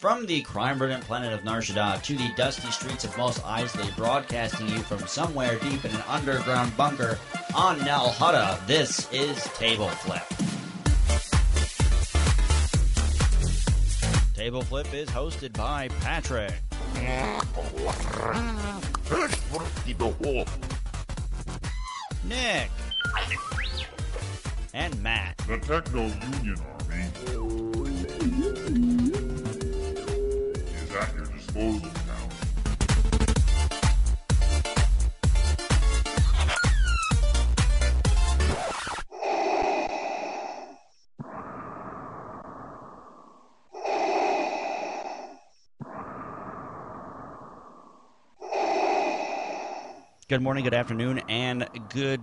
From the crime-ridden planet of Nar Shaddaa to the dusty streets of Mos Eisley, broadcasting you from somewhere deep in an underground bunker on Nal Hutta, this is Table Flip. Table Flip is hosted by Patrick, Nick, and Matt. The Techno Union Army disposal now. Good morning, good afternoon, and good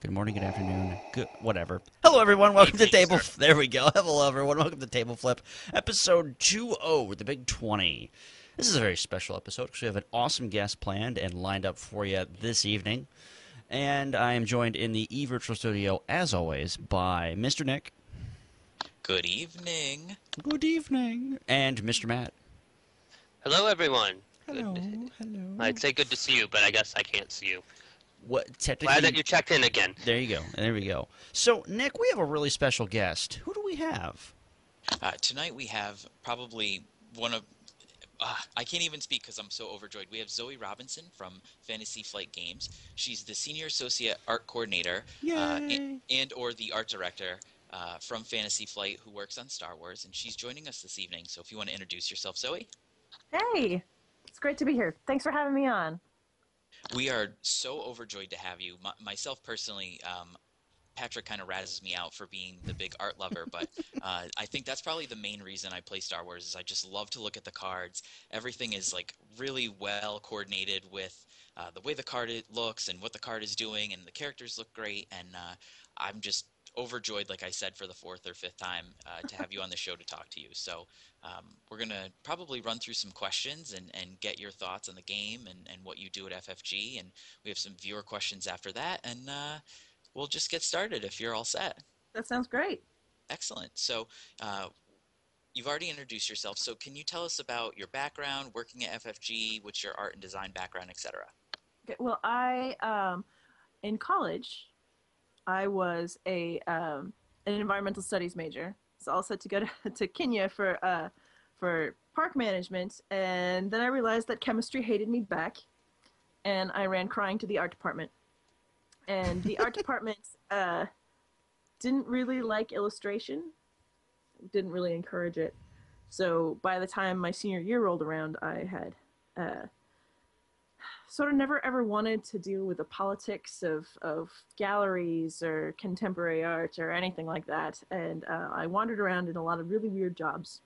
good morning, good afternoon, good whatever. Hello, everyone. Welcome to Table. There we go. Hello, everyone. Welcome to Table Flip, episode two oh, the Big Twenty. This is a very special episode because we have an awesome guest planned and lined up for you this evening, and I am joined in the E Virtual Studio as always by Mr. Nick. Good evening. Good evening, and Mr. Matt. Hello, everyone. Hello, Good. hello. I'd say good to see you, but I guess I can't see you. What technically? Glad that you checked in again. There you go. There we go. So, Nick, we have a really special guest. Who do we have? Uh, tonight we have probably one of. Uh, I can't even speak because I'm so overjoyed. We have Zoe Robinson from Fantasy Flight Games. She's the senior associate art coordinator uh, and, and or the art director uh, from Fantasy Flight who works on Star Wars, and she's joining us this evening. So if you want to introduce yourself, Zoe. Hey, it's great to be here. Thanks for having me on. We are so overjoyed to have you. My, myself personally, um, Patrick kind of razzes me out for being the big art lover, but uh, I think that's probably the main reason I play Star Wars. Is I just love to look at the cards. Everything is like really well coordinated with uh, the way the card it looks and what the card is doing, and the characters look great. And uh, I'm just overjoyed, like I said, for the fourth or fifth time uh, to have you on the show to talk to you. So um, we're going to probably run through some questions and, and get your thoughts on the game and, and what you do at FFG. And we have some viewer questions after that. And uh, we'll just get started if you're all set. That sounds great. Excellent. So uh, you've already introduced yourself. So can you tell us about your background, working at FFG, what's your art and design background, etc.? Okay, well, I um, in college, I was a um, an environmental studies major. So all set to go to, to Kenya for uh, for park management, and then I realized that chemistry hated me back, and I ran crying to the art department. And the art department uh, didn't really like illustration, didn't really encourage it. So by the time my senior year rolled around, I had uh, sort of never ever wanted to deal with the politics of, of galleries or contemporary art or anything like that. And uh, I wandered around in a lot of really weird jobs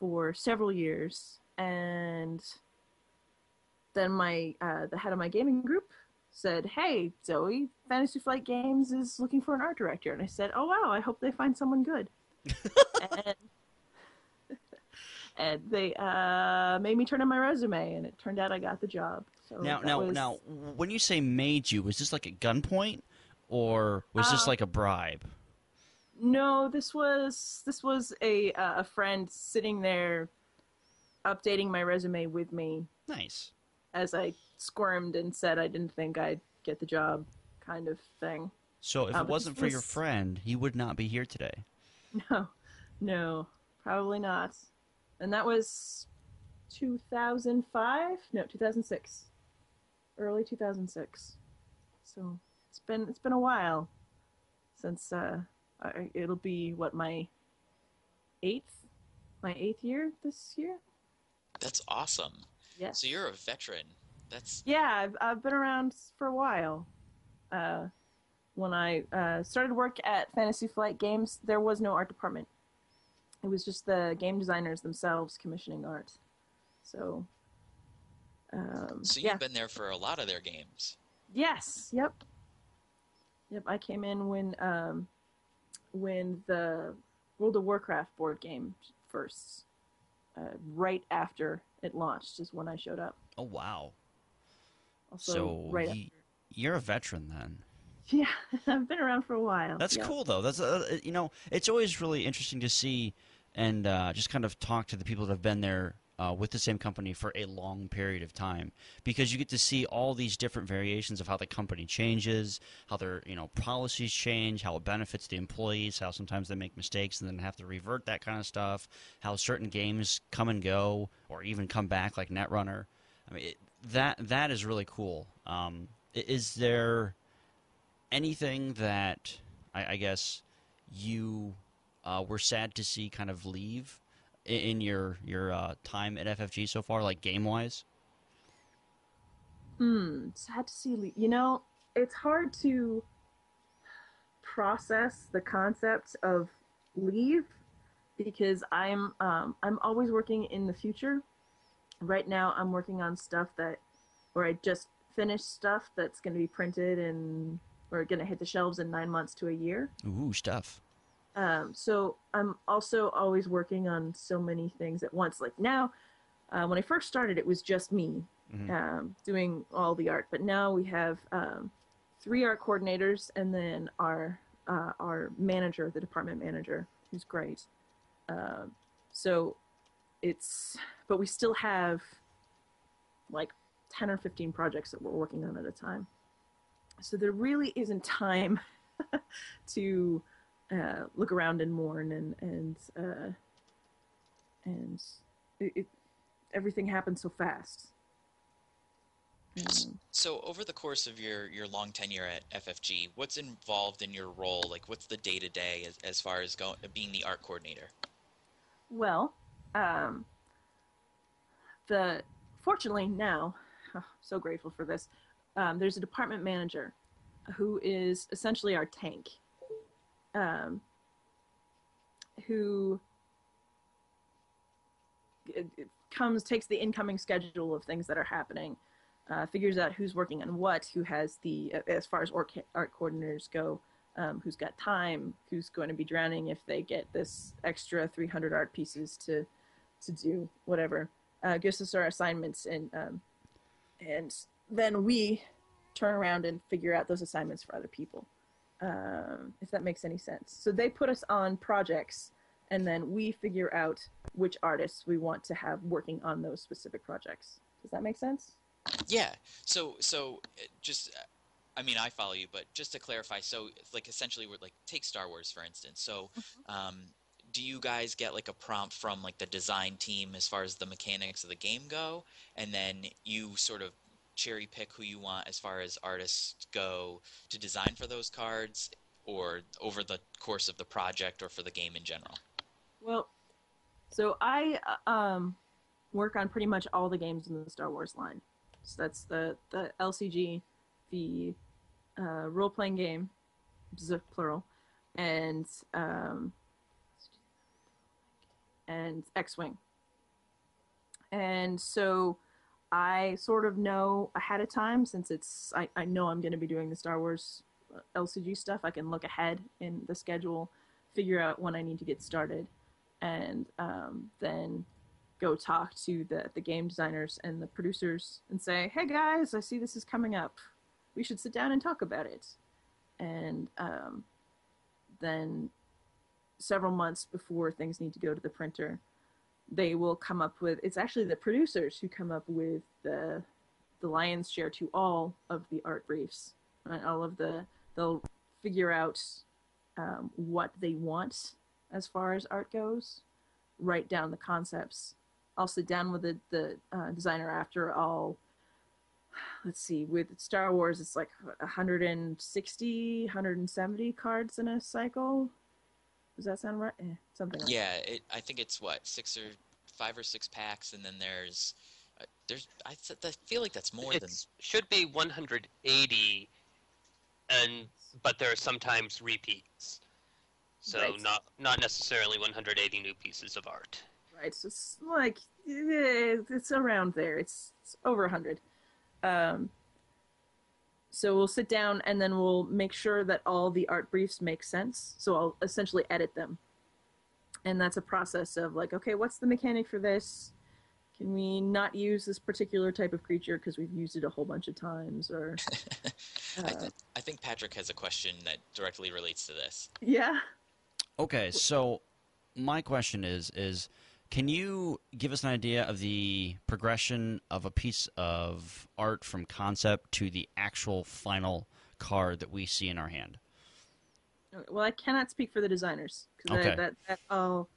for several years. And then my uh, the head of my gaming group said, "Hey, Zoe, Fantasy Flight Games is looking for an art director." And I said, "Oh wow, I hope they find someone good." and and they uh, made me turn in my resume, and it turned out I got the job. So Now, now, was- now, when you say made you, was this like a gunpoint, or was this Uh, like a bribe? No, this was this was a uh, a friend sitting there, updating my resume with me Nice. As I squirmed and said I didn't think I'd get the job, kind of thing. So if Uh, it wasn't this for your friend, he would not be here today. No, no, probably not. And that was 2005? No, 2006. Early 2006. So it's been it's been a while since uh, I, it'll be what my eighth my eighth year this year. That's awesome. Yes. So you're a veteran. That's Yeah, I've, I've been around for a while. Uh, when I uh, started work at Fantasy Flight Games, there was no art department. It was just the game designers themselves commissioning art. So, um, so you've yeah. been there for a lot of their games. Yes. Yep. Yep. I came in when um, when the World of Warcraft board game first, uh, right after it launched, is when I showed up. Oh wow. Also, so right ye- you're a veteran then. Yeah, I've been around for a while. That's yeah. cool though. That's uh, you know, it's always really interesting to see and uh, just kind of talk to the people that have been there uh, with the same company for a long period of time because you get to see all these different variations of how the company changes, how their you know policies change, how it benefits the employees, how sometimes they make mistakes and then have to revert that kind of stuff, how certain games come and go or even come back like Netrunner. I mean it, that that is really cool. Um, is there anything that I, I guess you uh, were sad to see kind of leave in your your uh, time at FFG so far, like game wise? Hmm, sad to see. You know, it's hard to process the concept of leave because I'm um, I'm always working in the future. Right now, I'm working on stuff that, or I just finished stuff that's going to be printed and or going to hit the shelves in nine months to a year. Ooh, stuff. Um, so I'm also always working on so many things at once. Like now, uh, when I first started, it was just me Mhm. um, doing all the art. But now we have um, three art coordinators and then our uh, our manager, the department manager, who's great. Um, so it's, but we still have like 10 or 15 projects that we're working on at a time. So there really isn't time to uh, look around and mourn and and uh, and it, it, everything happens so fast. Um, So over the course of your your long tenure at FFG, what's involved in your role? Like, what's the day to day as as far as going being the art coordinator? well, um, the fortunately now, so grateful for this. Um, there's a department manager who is essentially our tank, um, who it comes takes the incoming schedule of things that are happening, uh, figures out who's working on what, who has the as far as art, art coordinators go, um, who's got time, who's going to be drowning if they get this extra 300 art pieces to to do whatever. Uh, gives us our assignments and um, and then we turn around and figure out those assignments for other people. Um, if that makes any sense. So they put us on projects, and then we figure out which artists we want to have working on those specific projects. Does that make sense? Yeah. So so uh, just. uh, I mean, I follow you, but just to clarify, so like essentially, we're like take Star Wars for instance. So, um, do you guys get like a prompt from like the design team as far as the mechanics of the game go, and then you sort of cherry pick who you want as far as artists go to design for those cards, or over the course of the project, or for the game in general? Well, so I uh, um, work on pretty much all the games in the Star Wars line. So that's the the LCG, the uh, role playing game, plural, and um, and X Wing. And so I sort of know ahead of time since it's I, I know I'm going to be doing the Star Wars uh, LCG stuff. I can look ahead in the schedule, figure out when I need to get started, and um, then go talk to the the game designers and the producers and say, "Hey guys, I see this is coming up. We should sit down and talk about it." And um, then several months before things need to go to the printer, they will come up with. It's actually the producers who come up with the the lion's share to all of the art briefs, and all of the. They'll figure out um, what they want as far as art goes, write down the concepts. I'll sit down with the, the uh, designer after I'll, let's see, with Star Wars, it's like 160, 170 cards in a cycle. Does that sound right? Eh, something like Yeah, it, I think it's what six or five or six packs, and then there's uh, there's I, I feel like that's more than should be 180, and but there are sometimes repeats. So Right. not not necessarily 180 new pieces of art. right? So it's like eh, it's around there. It's, it's over a hundred. Um, so we'll sit down and then we'll make sure that all the art briefs make sense. So I'll essentially edit them, and that's a process of like, okay, what's the mechanic for this? Can we not use this particular type of creature because we've used it a whole bunch of times? Or I, uh, th- I think Patrick has a question that directly relates to this. yeah, Okay, so my question is is can you give us an idea of the progression of a piece of art from concept to the actual final card that we see in our hand? Well, I cannot speak for the designers because Okay. that that all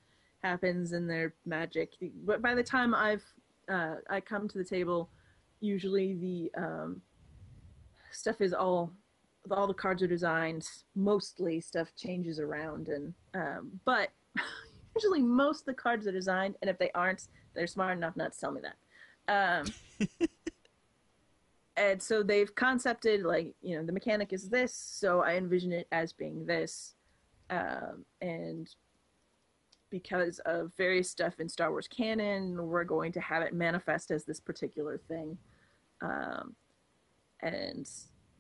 happens in their magic. But by the time I've uh, I come to the table, usually the um, stuff is all all the cards are designed. Mostly stuff changes around, and um, but usually most of the cards are designed. And if they aren't, they're smart enough not to tell me that. Um, and so they've concepted like you know the mechanic is this so i envision it as being this um, and because of various stuff in star wars canon we're going to have it manifest as this particular thing um, and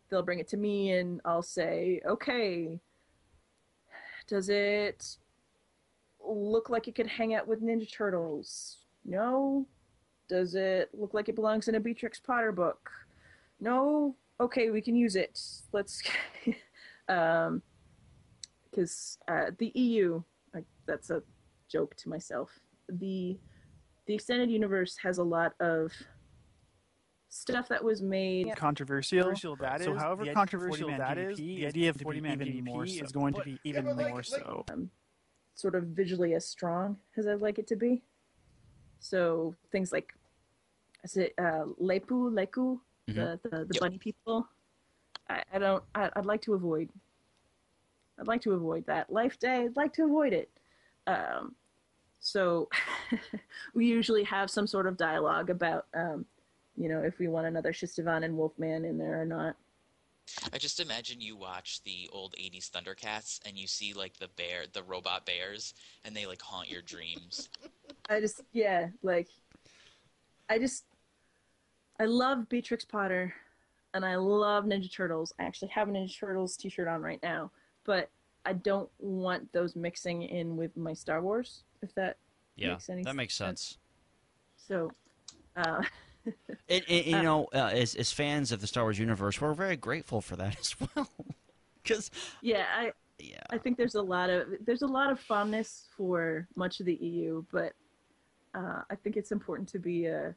they'll bring it to me and i'll say okay does it look like it could hang out with ninja turtles? No. Does it look like it belongs in a beatrix potter book? No. Okay we can use it. Let's um because uh, the eu like, that's a joke to myself. The the extended universe has a lot of stuff that was made controversial. Controversial that so is, however the idea of controversial 40-man that is, the idea of 40 40 man man DDP DDP is is going to be even but like- more like- so. Sort of visually as strong as I'd like it to be. So things like, is it uh, Lepu, Leku, the the, the Yep. bunny people? I, I don't. I, I'd like to avoid. I'd like to avoid that. Life Day. I'd like to avoid it. Um, so we usually have some sort of dialogue about, um, you know, if we want another Shistavan and Wolfman in there or not. I just imagine you watch the old '80s Thundercats and you see like the bear, the robot bears, and they like haunt your dreams. I just yeah, like I just I love Beatrix Potter and I love Ninja Turtles. I actually have a Ninja Turtles t-shirt on right now, but I don't want those mixing in with my Star Wars if that Yeah, makes any sense. that makes sense. So uh You know, uh, as as fans of the Star Wars universe, we're very grateful for that as well. Because yeah, I yeah, I think there's a lot of there's a lot of fondness for much of the EU, but uh, I think it's important to be a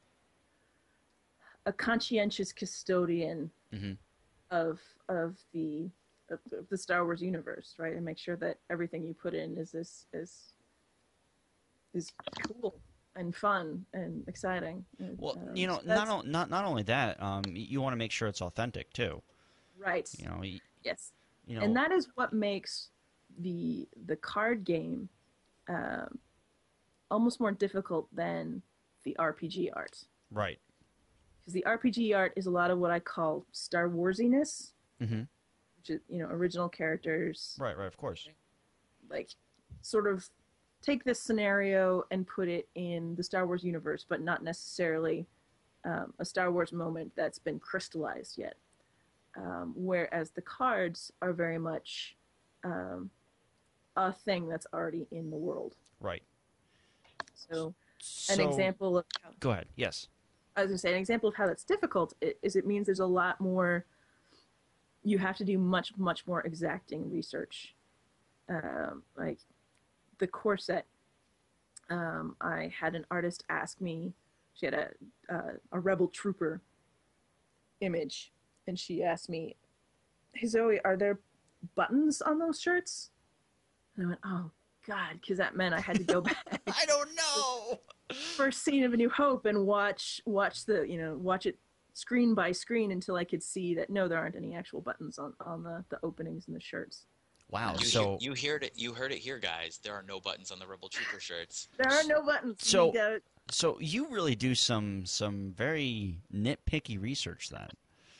a conscientious custodian Mhm. of of the of, of the Star Wars universe, right? And make sure that everything you put in is this is is cool and fun and exciting. And, well, um, you know, not o- not not only that, um, you want to make sure it's authentic too. right. You know, y- Yes. you know, and that is what makes the the card game um, almost more difficult than the RPG art right. because the RPG art is a lot of what I call Star Warsiness, mm-hmm. which is you know original characters, Right, right, of course. like sort of take this scenario and put it in the Star Wars universe, but not necessarily um, a Star Wars moment that's been crystallized yet. Um, whereas the cards are very much um, a thing that's already in the world. Right. So, an example of how, Go ahead. Yes. I was going to say an example of how that's difficult is it means there's a lot more. You have to do much much more exacting research, um, like the core set. Um, I had an artist ask me. She had a uh, a rebel trooper image, and she asked me, "Hey Zoe, are there buttons on those shirts?" And I went, "Oh God," because that meant I had to go back I don't know. first scene of A New Hope and watch watch the you know watch it screen by screen until I could see that no, there aren't any actual buttons on on the the openings and the shirts. Wow. You, So you heard it. You heard it here, guys. There are no buttons on the Rebel Trooper shirts. There are no buttons. So- You so you really do some some very nitpicky research then.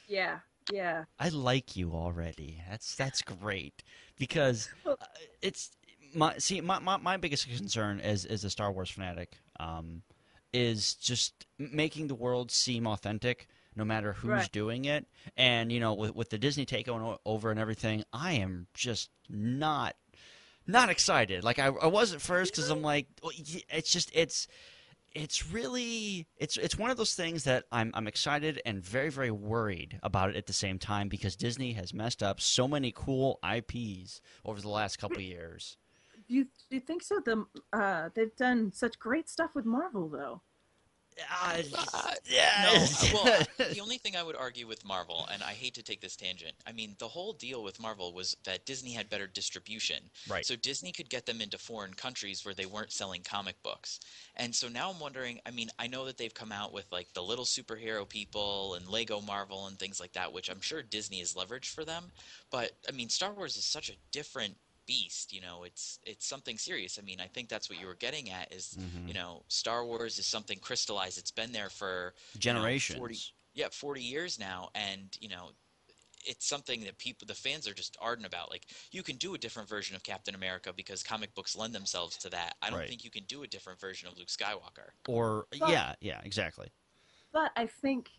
yeah, yeah, I like you already. That's that's great because uh, it's my see my, my, my biggest concern as as a Star Wars fanatic um, is just making the world seem authentic no matter who's Right. doing it. And you know with with the Disney takeover over and everything, I am just not not excited. Like I, I was at first because I'm like, it's just it's it's really it's it's one of those things that I'm I'm excited and very very worried about it at the same time because Disney has messed up so many cool IPs over the last couple of years. Do you, do you think so? The uh, they've done such great stuff with Marvel, though. Uh, Uh, yeah. No, well, the only thing I would argue with Marvel, and I hate to take this tangent, I mean, the whole deal with Marvel was that Disney had better distribution. Right. So Disney could get them into foreign countries where they weren't selling comic books. And so now I'm wondering, I mean, I know that they've come out with like the little superhero people and Lego Marvel and things like that, which I'm sure Disney is leveraged for them. But I mean, Star Wars is such a different beast, you know, it's it's something serious. I mean, I think that's what you were getting at is, Mhm. you know, Star Wars is something crystallized. It's been there for you know, Generations. 40 yeah, 40 years now, and you know, it's something that people, the fans, are just ardent about. Like, you can do a different version of Captain America because comic books lend themselves to that. I don't Right. think you can do a different version of Luke Skywalker. Or But- yeah, yeah, exactly. But I think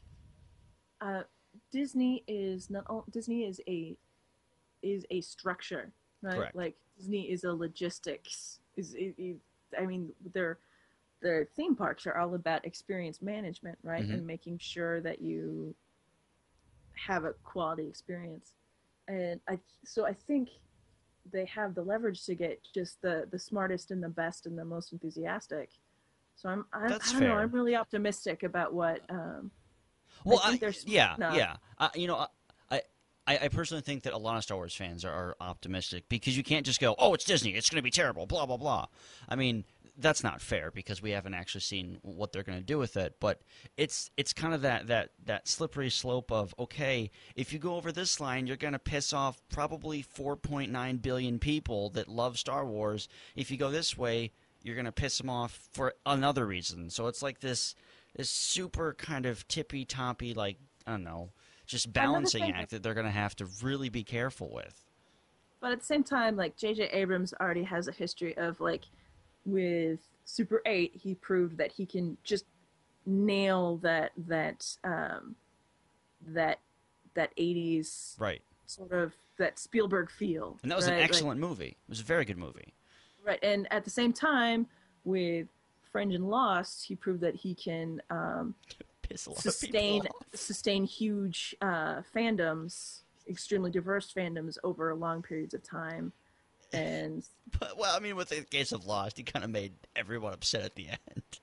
uh, Disney is not all, Disney is a is a structure, right? Correct. Like Disney is a logistics. Is it, it, I mean their their theme parks are all about experience management, right? Mhm. And making sure that you have a quality experience. And I so I think they have the leverage to get just the the smartest and the best and the most enthusiastic. So I'm I, I don't know. I'm really optimistic about what um, Well, think I, they're yeah, enough. yeah. Uh, you know, I, I, I personally think that a lot of Star Wars fans are, are optimistic because you can't just go, "Oh, it's Disney, it's going to be terrible," blah blah blah. I mean, that's not fair because we haven't actually seen what they're going to do with it. But it's it's kind of that that that slippery slope of okay, if you go over this line, you're going to piss off probably 4.9 billion people that love Star Wars. If you go this way, you're going to piss them off for another reason. So it's like this this super kind of tippy toppy, like I don't know, just balancing act that they're going to have to really be careful with. But at the same time, like J.J. Abrams already has a history of like with Super Eight, he proved that he can just nail that that um, that that eighties Right. sort of that Spielberg feel. And that was right? an Like- excellent movie. It was a very good movie. right, and at the same time with Fringe and Lost, he proved that he can um, Piss a lot sustain of people off. sustain huge uh, fandoms, extremely diverse fandoms over long periods of time, and But, well, I mean, with the case of Lost, he kind of made everyone upset at the end.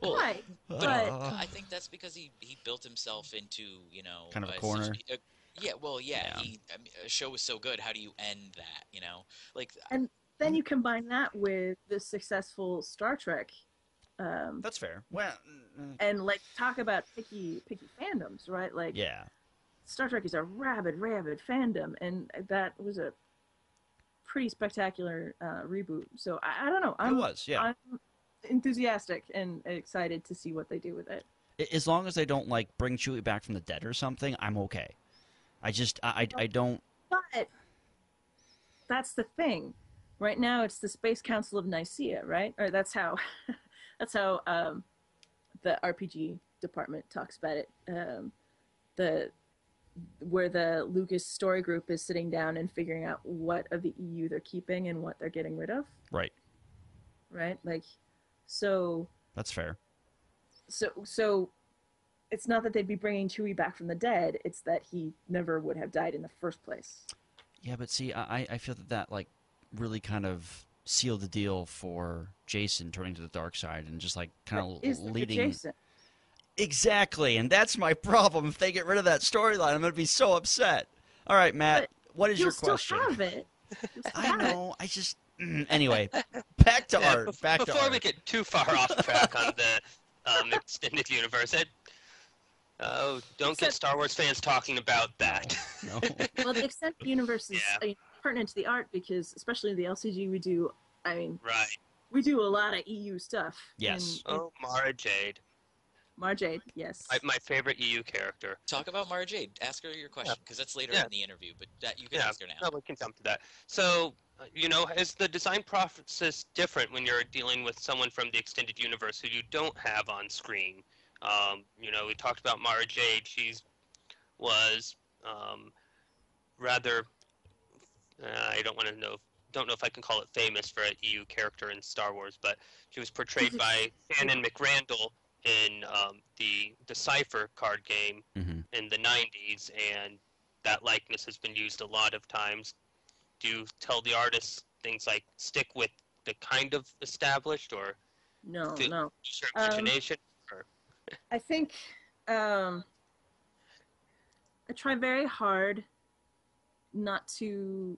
Well, right, But Uh, I think that's because he, he built himself into you know Kind of a such- corner. a- yeah, well, yeah. Yeah. He, I mean, a show was so good. How do you end that? You know, like And- then you combine that with the successful Star Trek, um, That's fair. Well, mm, and like talk about picky picky fandoms, right? Like yeah. Star Trek is a rabid, rabid fandom, and that was a pretty spectacular uh, reboot. So I, I don't know. I'm, it was, yeah. I'm enthusiastic and excited to see what they do with it. As long as they don't, like, bring Chewie back from the dead or something, I'm okay. I just, I, I, I don't, But that's the thing. Right now, it's the Space Council of Nicaea, right? Or that's how, that's how um, the RPG department talks about it. Um, the where the Lucas story group is sitting down and figuring out what of the EU they're keeping and what they're getting rid of, right. right? Like, so That's fair. so so it's not that they'd be bringing Chewie back from the dead; it's that he never would have died in the first place. Yeah, but see, I, I feel that that, like, really kind of sealed the deal for Jacen turning to the dark side and just, like, kind of leading. Jacen. Exactly, and that's my problem. If they get rid of that storyline, I'm going to be so upset. All right, Matt, what is You'll your still question? have it. You'll still I have it. know. I just mm, anyway. Back to Yeah, art. bef- Back to before art. we get too far off track on the um, extended universe, it, oh, don't get Star Wars fans talking about that. No. Well, the extended universe is Yeah. I pertinent to the art because, especially in the LCG, we do. I mean, right. we do a lot of EU stuff. Yes. And, Oh, Mara Jade, Mara Jade, yes. my, my favorite EU character. talk about Mara Jade. Ask her your question because that's later Yeah. in the interview. But that you can Yeah, ask her now. no, we can jump to that. So, uh, you know, is the design process different when you're dealing with someone from the extended universe who you don't have on screen? Um, you know, we talked about Mara Jade. She's was um, rather. Uh, I don't want to know. Don't know if I can call it famous for an EU character in Star Wars, but she was portrayed by Shannon McRandle in um, the Decipher card game hmm in the 90s, and that likeness has been used a lot of times. Do you tell the artists things like stick with the kind of established or No, The- no. use your Um, imagination? I think um, I try very hard not to.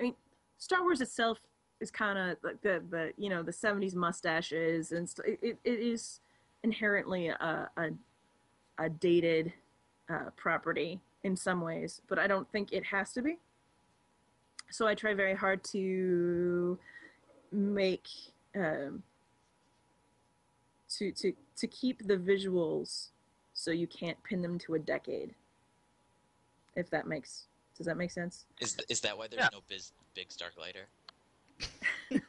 I mean, Star Wars itself is kind of like the the you know the '70s mustaches and st- it, it is inherently a a, a dated uh, property in some ways, but I don't think it has to be. So I try very hard to make um, to to to keep the visuals so you can't pin them to a decade. If that makes does that make sense? Is th- is that why there's Yeah. no biz, Biggs Darklighter?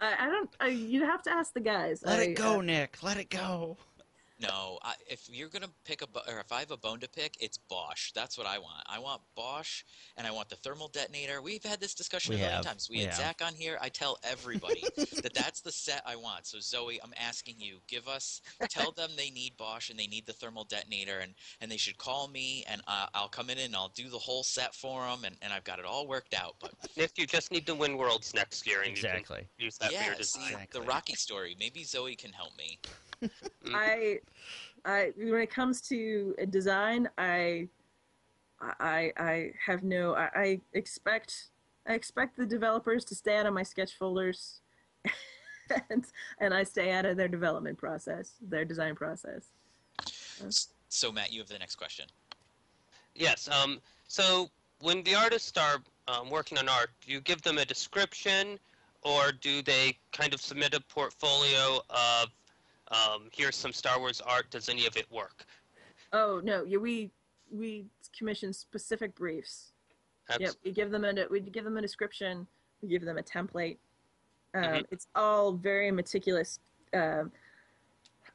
I, I don't. I, you'd have to ask the guys. Let I, it go, uh, Nick. Let it go. No, I, if you're gonna pick a bo- or if I have a bone to pick, it's Bossk. That's what I want. I want Bossk, and I want the thermal detonator. We've had this discussion We a million have. times. We We had have. Zach on here. I tell everybody that that's the set I want. So Zoe, I'm asking you, give us, tell them they need Bossk and they need the thermal detonator, and and they should call me, and uh, I'll come in and I'll do the whole set for them, and, and I've got it all worked out. But Nick, you just need to win worlds next year, and Exactly. you can use that for yeah, your see. Exactly. the Rocky story. Maybe Zoe can help me. I, I when it comes to design, I, I, I have no. I, I expect I expect the developers to stay out of my sketch folders, and and I stay out of their development process, their design process. So Matt, you have the next question. Yes. Um, so when the artists are um, working on art, do you give them a description, or do they kind of submit a portfolio of, um, here's some Star Wars art. Does any of it work? Oh no, yeah, we we commission specific briefs. Yep, we give them a we give them a description. We give them a template. Um, Mhm. It's all very meticulous. Um,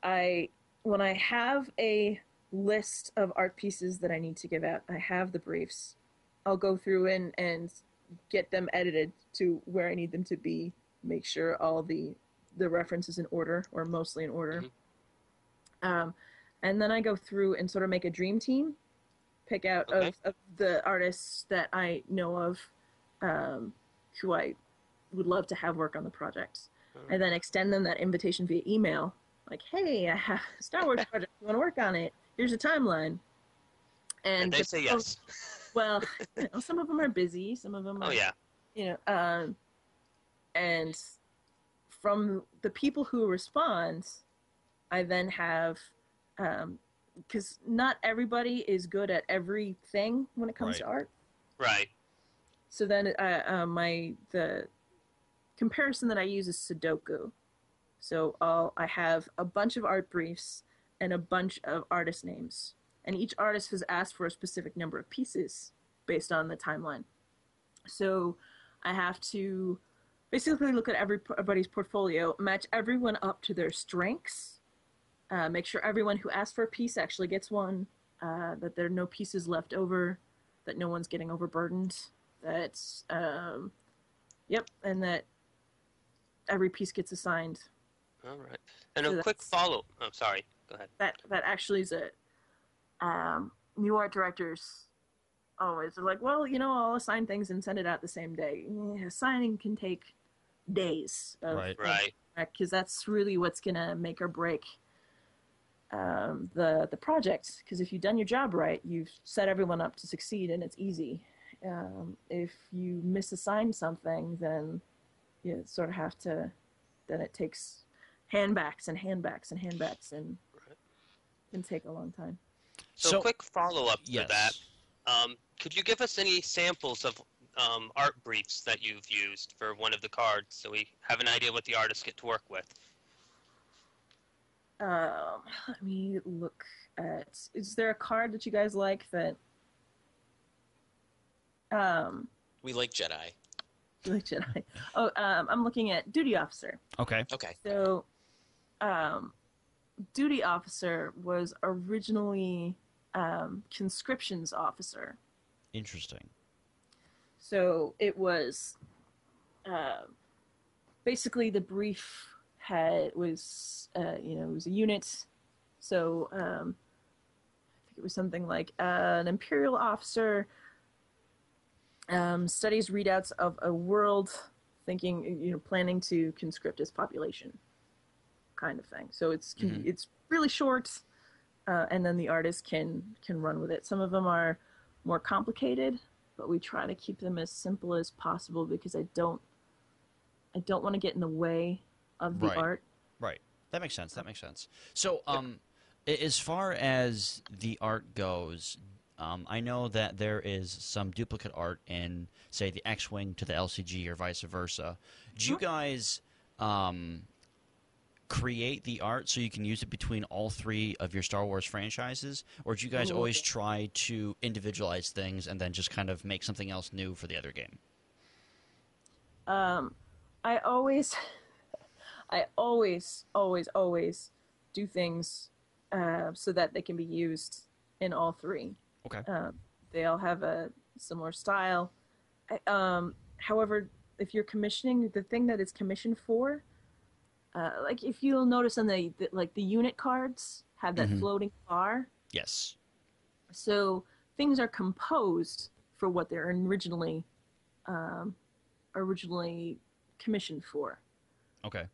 I when I have a list of art pieces that I need to give out, I have the briefs. I'll go through and and get them edited to where I need them to be. Make sure all the the references in order or mostly in order. Um, and then I go through and sort of make a dream team, pick out Okay. of, of the artists that I know of, um, who I would love to have work on the project, and then extend them that invitation via email. Like, hey, I have a Star Wars project. You want to work on it? Here's a timeline. And, and they the- say yes. Well, you know, some of them are busy. Some of them. Oh are, yeah. you know um and from the people who respond i then have um because not everybody is good at everything when it comes to art. Right. so then uh, uh, my the comparison that i use is sudoku. So I'll, i have a bunch of art briefs and a bunch of artist names. And each artist has asked for a specific number of pieces based on the timeline. So I have to basically look at every- everybody's portfolio, match everyone up to their strengths, uh, make sure everyone who asks for a piece actually gets one, uh, that there are no pieces left over, that no one's getting overburdened, that, um, yep, and that every piece gets assigned. All right. And So a quick follow. Oh, sorry. Go ahead. That that actually is it. Um, new art directors always are like, well, you know, I'll assign things and send it out the same day. Assigning can take days. Of, Right. Right. because that's really what's gonna make or break um, the the project. Because if you've done your job right, you've set everyone up to succeed, and it's easy. Um, if you misassign something, then you sort of have to. Then it takes handbacks and handbacks and handbacks, and Right. can take a long time. So, quick follow up to that. Um, could you give us any samples of um, art briefs that you've used for one of the cards so we have an idea what the artists get to work with? Um, let me look at. Is there a card that you guys like that? Um, We like Jedi. you like Jedi. Oh, um, I'm looking at duty officer. Okay. Okay. So, um, duty officer was originally um, conscriptions officer. Interesting. So it was uh, basically the brief had was uh, you know it was a unit. So um, I think it was something like uh, an imperial officer um, studies readouts of a world thinking you know planning to conscript its population kind of thing so it's Mhm. it's really short uh, and then the artist can can run with it some of them are more complicated but we try to keep them as simple as possible because i don't i don't want to get in the way of the Right. art Right. That makes sense. That makes sense. So, um, a- as far as the art goes, um, I know that there is some duplicate art in, say, the X-wing to the LCG or vice versa. Do you guys um, create the art so you can use it between all three of your Star Wars franchises, or do you guys always try to individualize things and then just kind of make something else new for the other game? um, I always, I always, always, always do things uh, so that they can be used in all three. Okay. Um, they all have a similar style. I- Um, however, if you're commissioning, the thing that it's commissioned for, uh, like if you'll notice on the, the like the unit cards have that Mhm. floating bar, Yes. so things are composed for what they're originally um, originally commissioned for, Okay.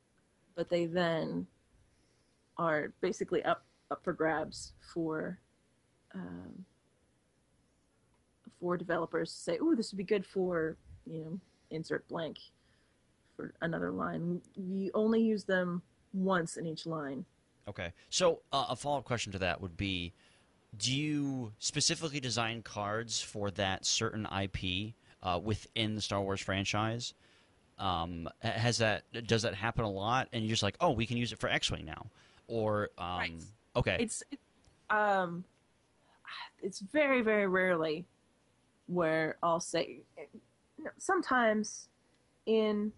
but they then are basically up up for grabs for um, for developers to say, "Oh, this would be good for you know insert blank for another line." We only use them once in each line. Okay. So uh, a follow up question to that would be Do you specifically design cards for that certain IP uh, within the Star Wars franchise? Um, has that does that happen a lot? And you're just like, oh, we can use it for X-wing now, or um, Right. okay, it's it, um it's very very rarely where i'll say you know, sometimes in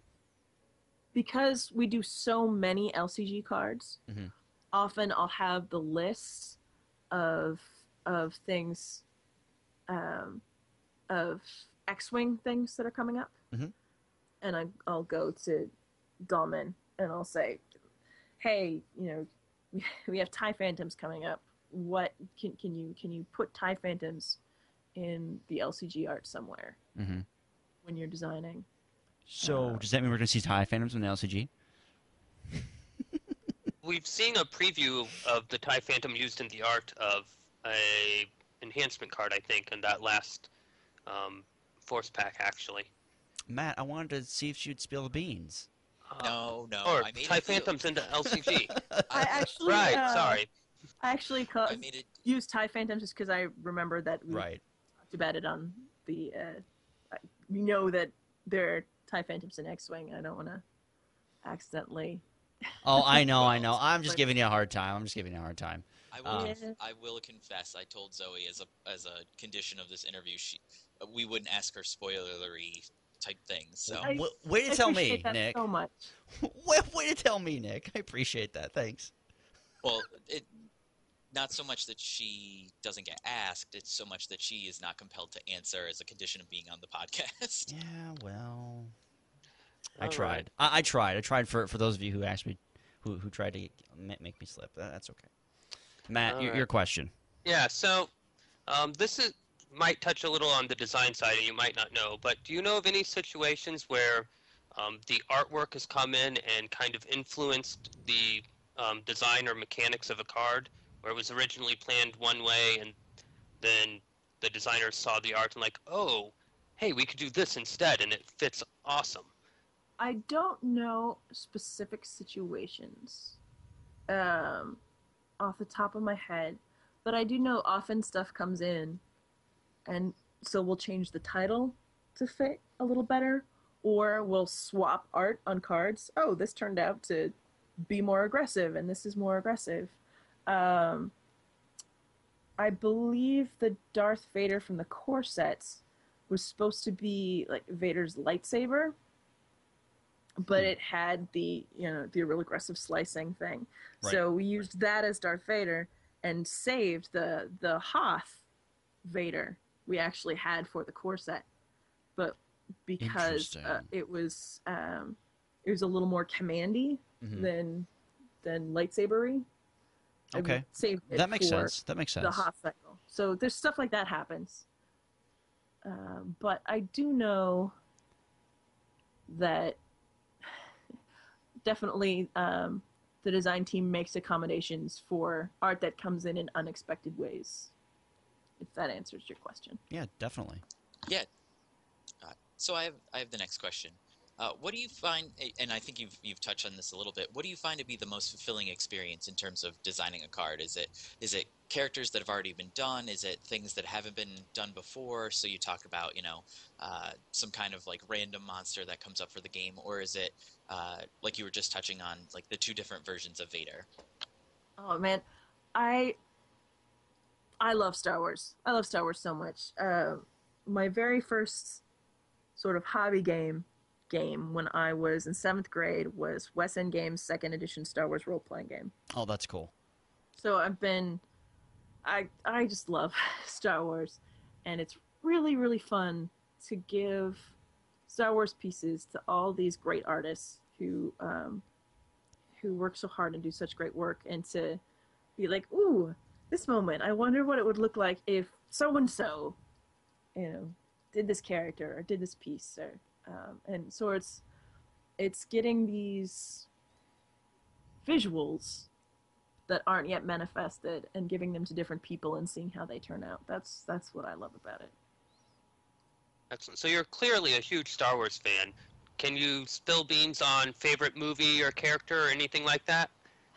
because we do so many lcg cards Mhm. often i'll have the list of of things um of x-wing things that are coming up Mhm. and I, i'll go to Dolman and i'll say hey you know we, we have tie phantoms coming up what can can you can you put tie phantoms in the lcg art somewhere hmm when you're designing So Uh, does that mean we're going to see Tie Phantoms in the LCG? We've seen a preview of the TIE Phantom used in the art of a enhancement card, I think, in that last um, Force Pack, actually. Matt, I wanted to see if you'd spill the beans. Uh, No, no. or I made TIE Phantoms into LCG. i actually right, uh, sorry. i actually ca- I made it. use tie phantoms just because i remember that we Right. talked about it on the uh I- we know that there are tie phantoms in x-wing i don't want to accidentally Oh, I know, I know. I'm just giving you a hard time. I'm just giving you a hard time. I will. Um, I will confess. I told Zoe as a as a condition of this interview, she we wouldn't ask her spoilery type things. So I- W- way to I tell me, that Nick. so much way, way to tell me, Nick. I appreciate that. Thanks. well, it not so much that she doesn't get asked; it's so much that she is not compelled to answer as a condition of being on the podcast. Yeah, well, I All tried. right. I, I tried. I tried for for those of you who asked me, who who tried to ma- make me slip. That, that's okay. Matt, your, right. your question. Yeah, so um, this is might touch a little on the design side, and you might not know. But do you know of any situations where um, the artwork has come in and kind of influenced the um, design or mechanics of a card, where it was originally planned one way, and then the designers saw the art and like, oh, hey, we could do this instead, and it fits awesome. I don't know specific situations um, off the top of my head, but I do know often stuff comes in, and so we'll change the title to fit a little better, or we'll swap art on cards. Oh, this turned out to be more aggressive, and this is more aggressive. Um, I believe the Darth Vader from the core sets was supposed to be like Vader's lightsaber but it had the you know the real aggressive slicing thing. So we used that as Darth Vader and saved the the Hoth Vader we actually had for the core set, but because uh, it was um, it was a little more commandy Mhm. than than lightsabery. I Okay. saved it That makes for sense. That makes sense. The Hoth cycle. So there's stuff like that happens. Um, but I do know that definitely um, the design team makes accommodations for art that comes in in unexpected ways. If that answers your question. Yeah, definitely. Yeah. Uh, so I have I have the next question. Uh, what do you find? And I think you've you've touched on this a little bit. What do you find to be the most fulfilling experience in terms of designing a card? Is it is it characters that have already been done? Is it things that haven't been done before? So you talk about you know uh, some kind of like random monster that comes up for the game, or is it uh, like you were just touching on like the two different versions of Vader? Oh man, I I love Star Wars. I love Star Wars so much. Uh, my very first sort of hobby game game when I was in seventh grade was West End Games second edition Star Wars role playing game. Oh, that's cool. So I've been I I just love Star Wars and it's really really fun to give Star Wars pieces to all these great artists who um, who work so hard and do such great work and to be like, ooh, this moment, I wonder what it would look like if so and so, you know, did this character or did this piece or um, and so it's it's getting these visuals that aren't yet manifested and giving them to different people and seeing how they turn out. That's that's what I love about it. Excellent. So you're clearly a huge Star Wars fan. Can you spill beans on favorite movie or character or anything like that?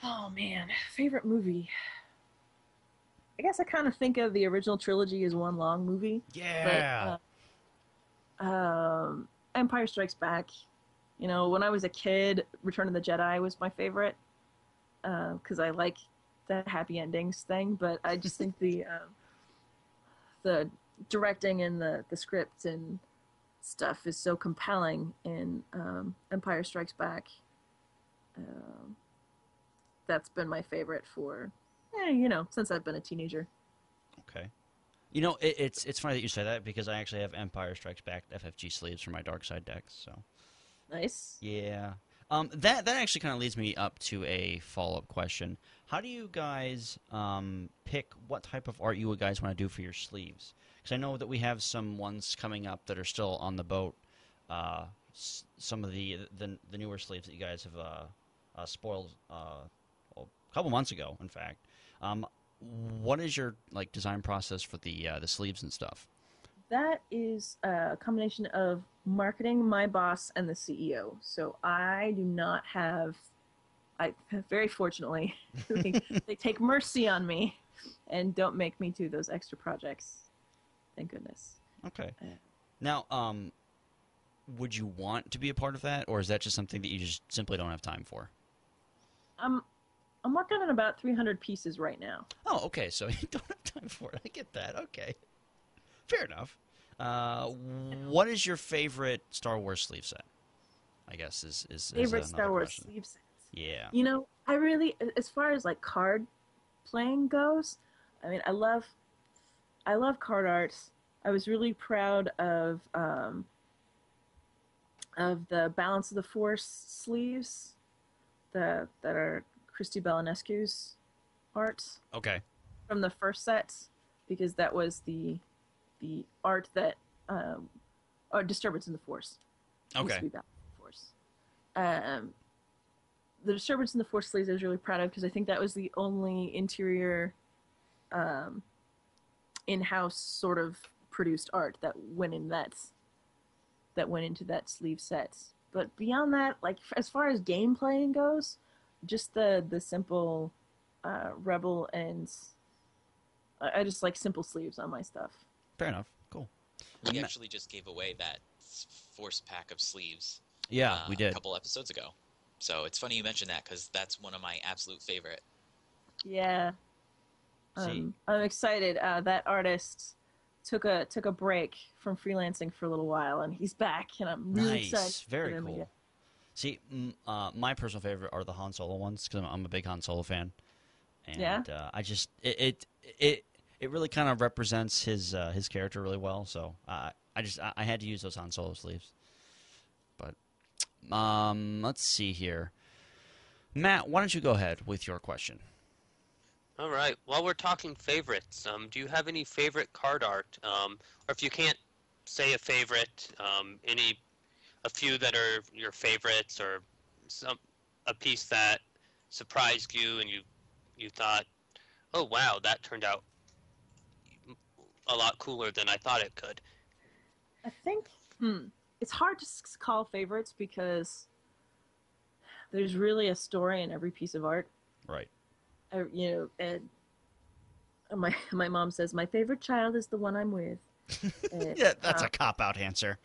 Oh man, favorite movie. I guess I kind of think of the original trilogy as one long movie. Yeah. But, uh, um, Empire Strikes Back. You know, when I was a kid, Return of the Jedi was my favorite because I like the happy endings thing. But I just think the um, the directing and the the script and stuff is so compelling in um, Empire Strikes Back. Um, that's been my favorite for, eh, you know, since I've been a teenager. You know, it, it's it's funny that you say that because I actually have Empire Strikes Back FFG sleeves for my Dark Side decks. So Nice. yeah, um, that that actually kind of leads me up to a follow up question. How do you guys um, pick what type of art you guys want to do for your sleeves? Because I know that we have some ones coming up that are still on the boat. Uh, s- some of the, the the newer sleeves that you guys have uh, uh, spoiled uh, well, a couple months ago, in fact. Um, what is your like design process for the uh, the sleeves and stuff? That is a combination of marketing, my boss, and the CEO. So I do not have. I very fortunately they, they take mercy on me and don't make me do those extra projects. Thank goodness. Okay. Yeah. Now, um, would you want to be a part of that, or is that just something that you just simply don't have time for? I'm I'm working on about 300 pieces right now. Oh, okay. So you don't have time for it. I get that. Okay. Fair enough. Uh, what is your favorite Star Wars sleeve set? I guess is is, is Favorite Star Wars question. sleeve sets. Yeah. You know, I really, as far as like card playing goes, I mean, I love, I love card arts. I was really proud of, um, of the Balance of the Force sleeves, the that are Cristi Balanescu's art Okay. from the first set, because that was the, the art that, um, or Disturbance in the Force. used Okay. to Balance the Force. Um, the disturbance in the force sleeves I was really proud of because I think that was the only interior, um, in-house sort of produced art that went in that that went into that sleeve set. But beyond that, like as far as game playing goes, just the the simple uh, rebel and I, I just like simple sleeves on my stuff. Fair enough. Cool. We Ma- actually just gave away that force pack of sleeves. Yeah, uh, we did a couple episodes ago. So it's funny you mentioned that because that's one of my absolute favorite. Yeah. See. Um, I'm excited. Uh, that artist took a took a break from freelancing for a little while, and he's back, and I'm really nice. excited. for Very him cool. Again. See, uh, my personal favorite are the Han Solo ones because I'm, I'm a big Han Solo fan, and Yeah? uh, I just it it it, it really kind of represents his uh, his character really well. So uh, I just I, I had to use those Han Solo sleeves. But um, let's see here, Matt. Why don't you go ahead with your question? All right. While we're talking favorites, um, do you have any favorite card art? Um, or if you can't say a favorite, um, any, a few that are your favorites, or some a piece that surprised you and you you thought, oh wow, that turned out a lot cooler than I thought it could. I think hmm, it's hard to call favorites because there's really a story in every piece of art. Right. I, you know, and my my mom says my favorite child is the one I'm with. And, Yeah, that's uh, a cop out answer.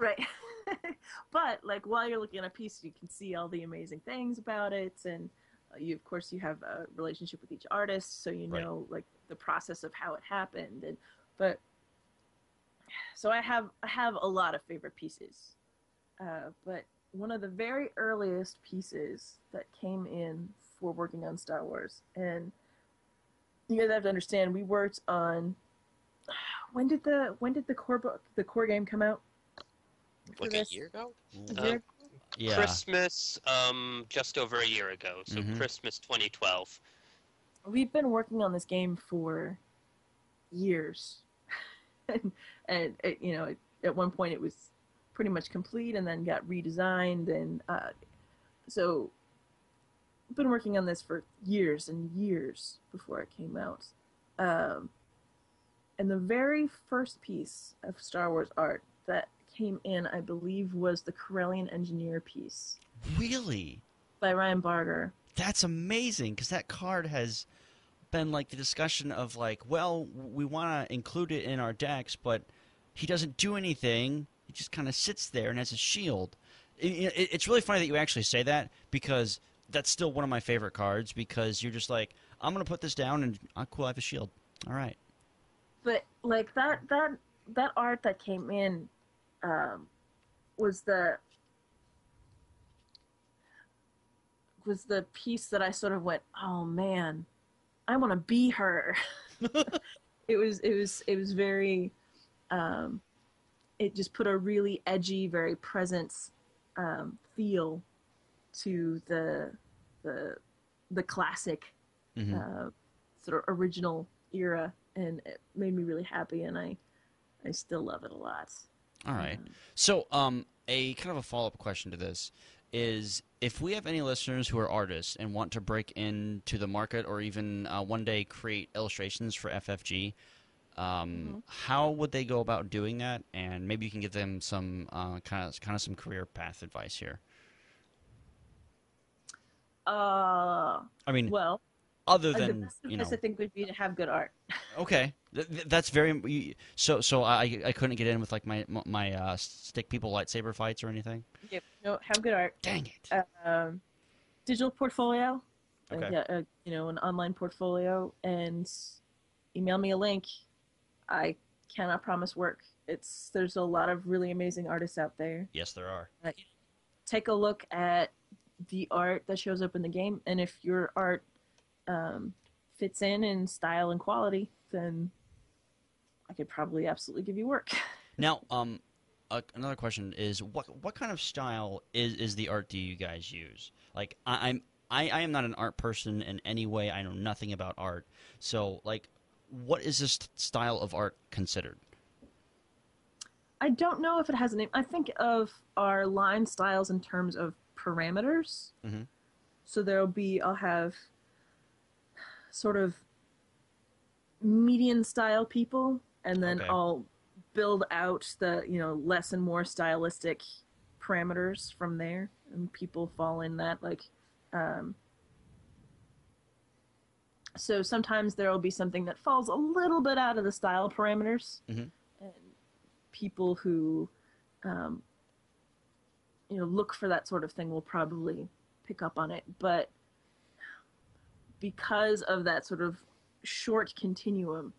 right. but like while you're looking at a piece, you can see all the amazing things about it, and uh, you of course you have a relationship with each artist, so you Right. know like the process of how it happened. And but so I have I have a lot of favorite pieces, uh, but one of the very earliest pieces that came in for working on Star Wars, and you guys have to understand, we worked on when did the when did the core book the core game come out? For Like a year ago? Uh. Yeah. Christmas, um, just over a year ago, so Mhm. Christmas 2012. We've been working on this game for years, and, and it, you know, it, at one point it was pretty much complete, and then got redesigned, and uh, so I've been working on this for years and years before it came out. Um, and the very first piece of Star Wars art that came in, I believe, was the Corellian Engineer piece Really? by Ryan Barger. That's amazing because that card has been like the discussion of like, well, we want to include it in our decks, but he doesn't do anything. He just kind of sits there and has a shield. It- it- it's really funny that you actually say that because that's still one of my favorite cards because you're just like, I'm gonna put this down and oh, cool, I have a shield. All right. but like that that that art that came in um, was the was the piece that I sort of went, oh man, I want to be her. it was it was it was very, um, it just put a really edgy, very presence um, feel to the the the classic Mhm. uh, sort of original era, and it made me really happy, and I I still love it a lot. All right. Um, So, um, a kind of a follow up question to this is if we have any listeners who are artists and want to break into the market or even uh, one day create illustrations for FFG, um, how would they go about doing that? And maybe you can give them some uh, kind of kind of some career path advice here. Uh, I mean, well, other the than best you know, I think would be to have good art. okay, Th- th- that's very so. So I I couldn't get in with like my my uh, stick people lightsaber fights or anything. Yep. No, have good art. Dang it. Um, digital portfolio, like, Okay. yeah, uh, you know, an online portfolio, and email me a link. I cannot promise work. It's there's a lot of really amazing artists out there. Yes, there are. take a look at the art that shows up in the game, and if your art um, fits in in style and quality, then I could probably absolutely give you work. Now, um, uh, another question is what what kind of style is is the art do you guys use? Like, I, I'm I, I am not an art person in any way. I know nothing about art. So, like, what is this style of art considered? I don't know if it has a name. I think of our line styles in terms of parameters. Mhm. So there'll be I'll have sort of median style people, and then Okay. I'll build out the you know less and more stylistic parameters from there, and people fall in that like. Um, so sometimes there will be something that falls a little bit out of the style parameters, Mhm. and people who, um, you know, look for that sort of thing will probably pick up on it. But because of that sort of short continuum,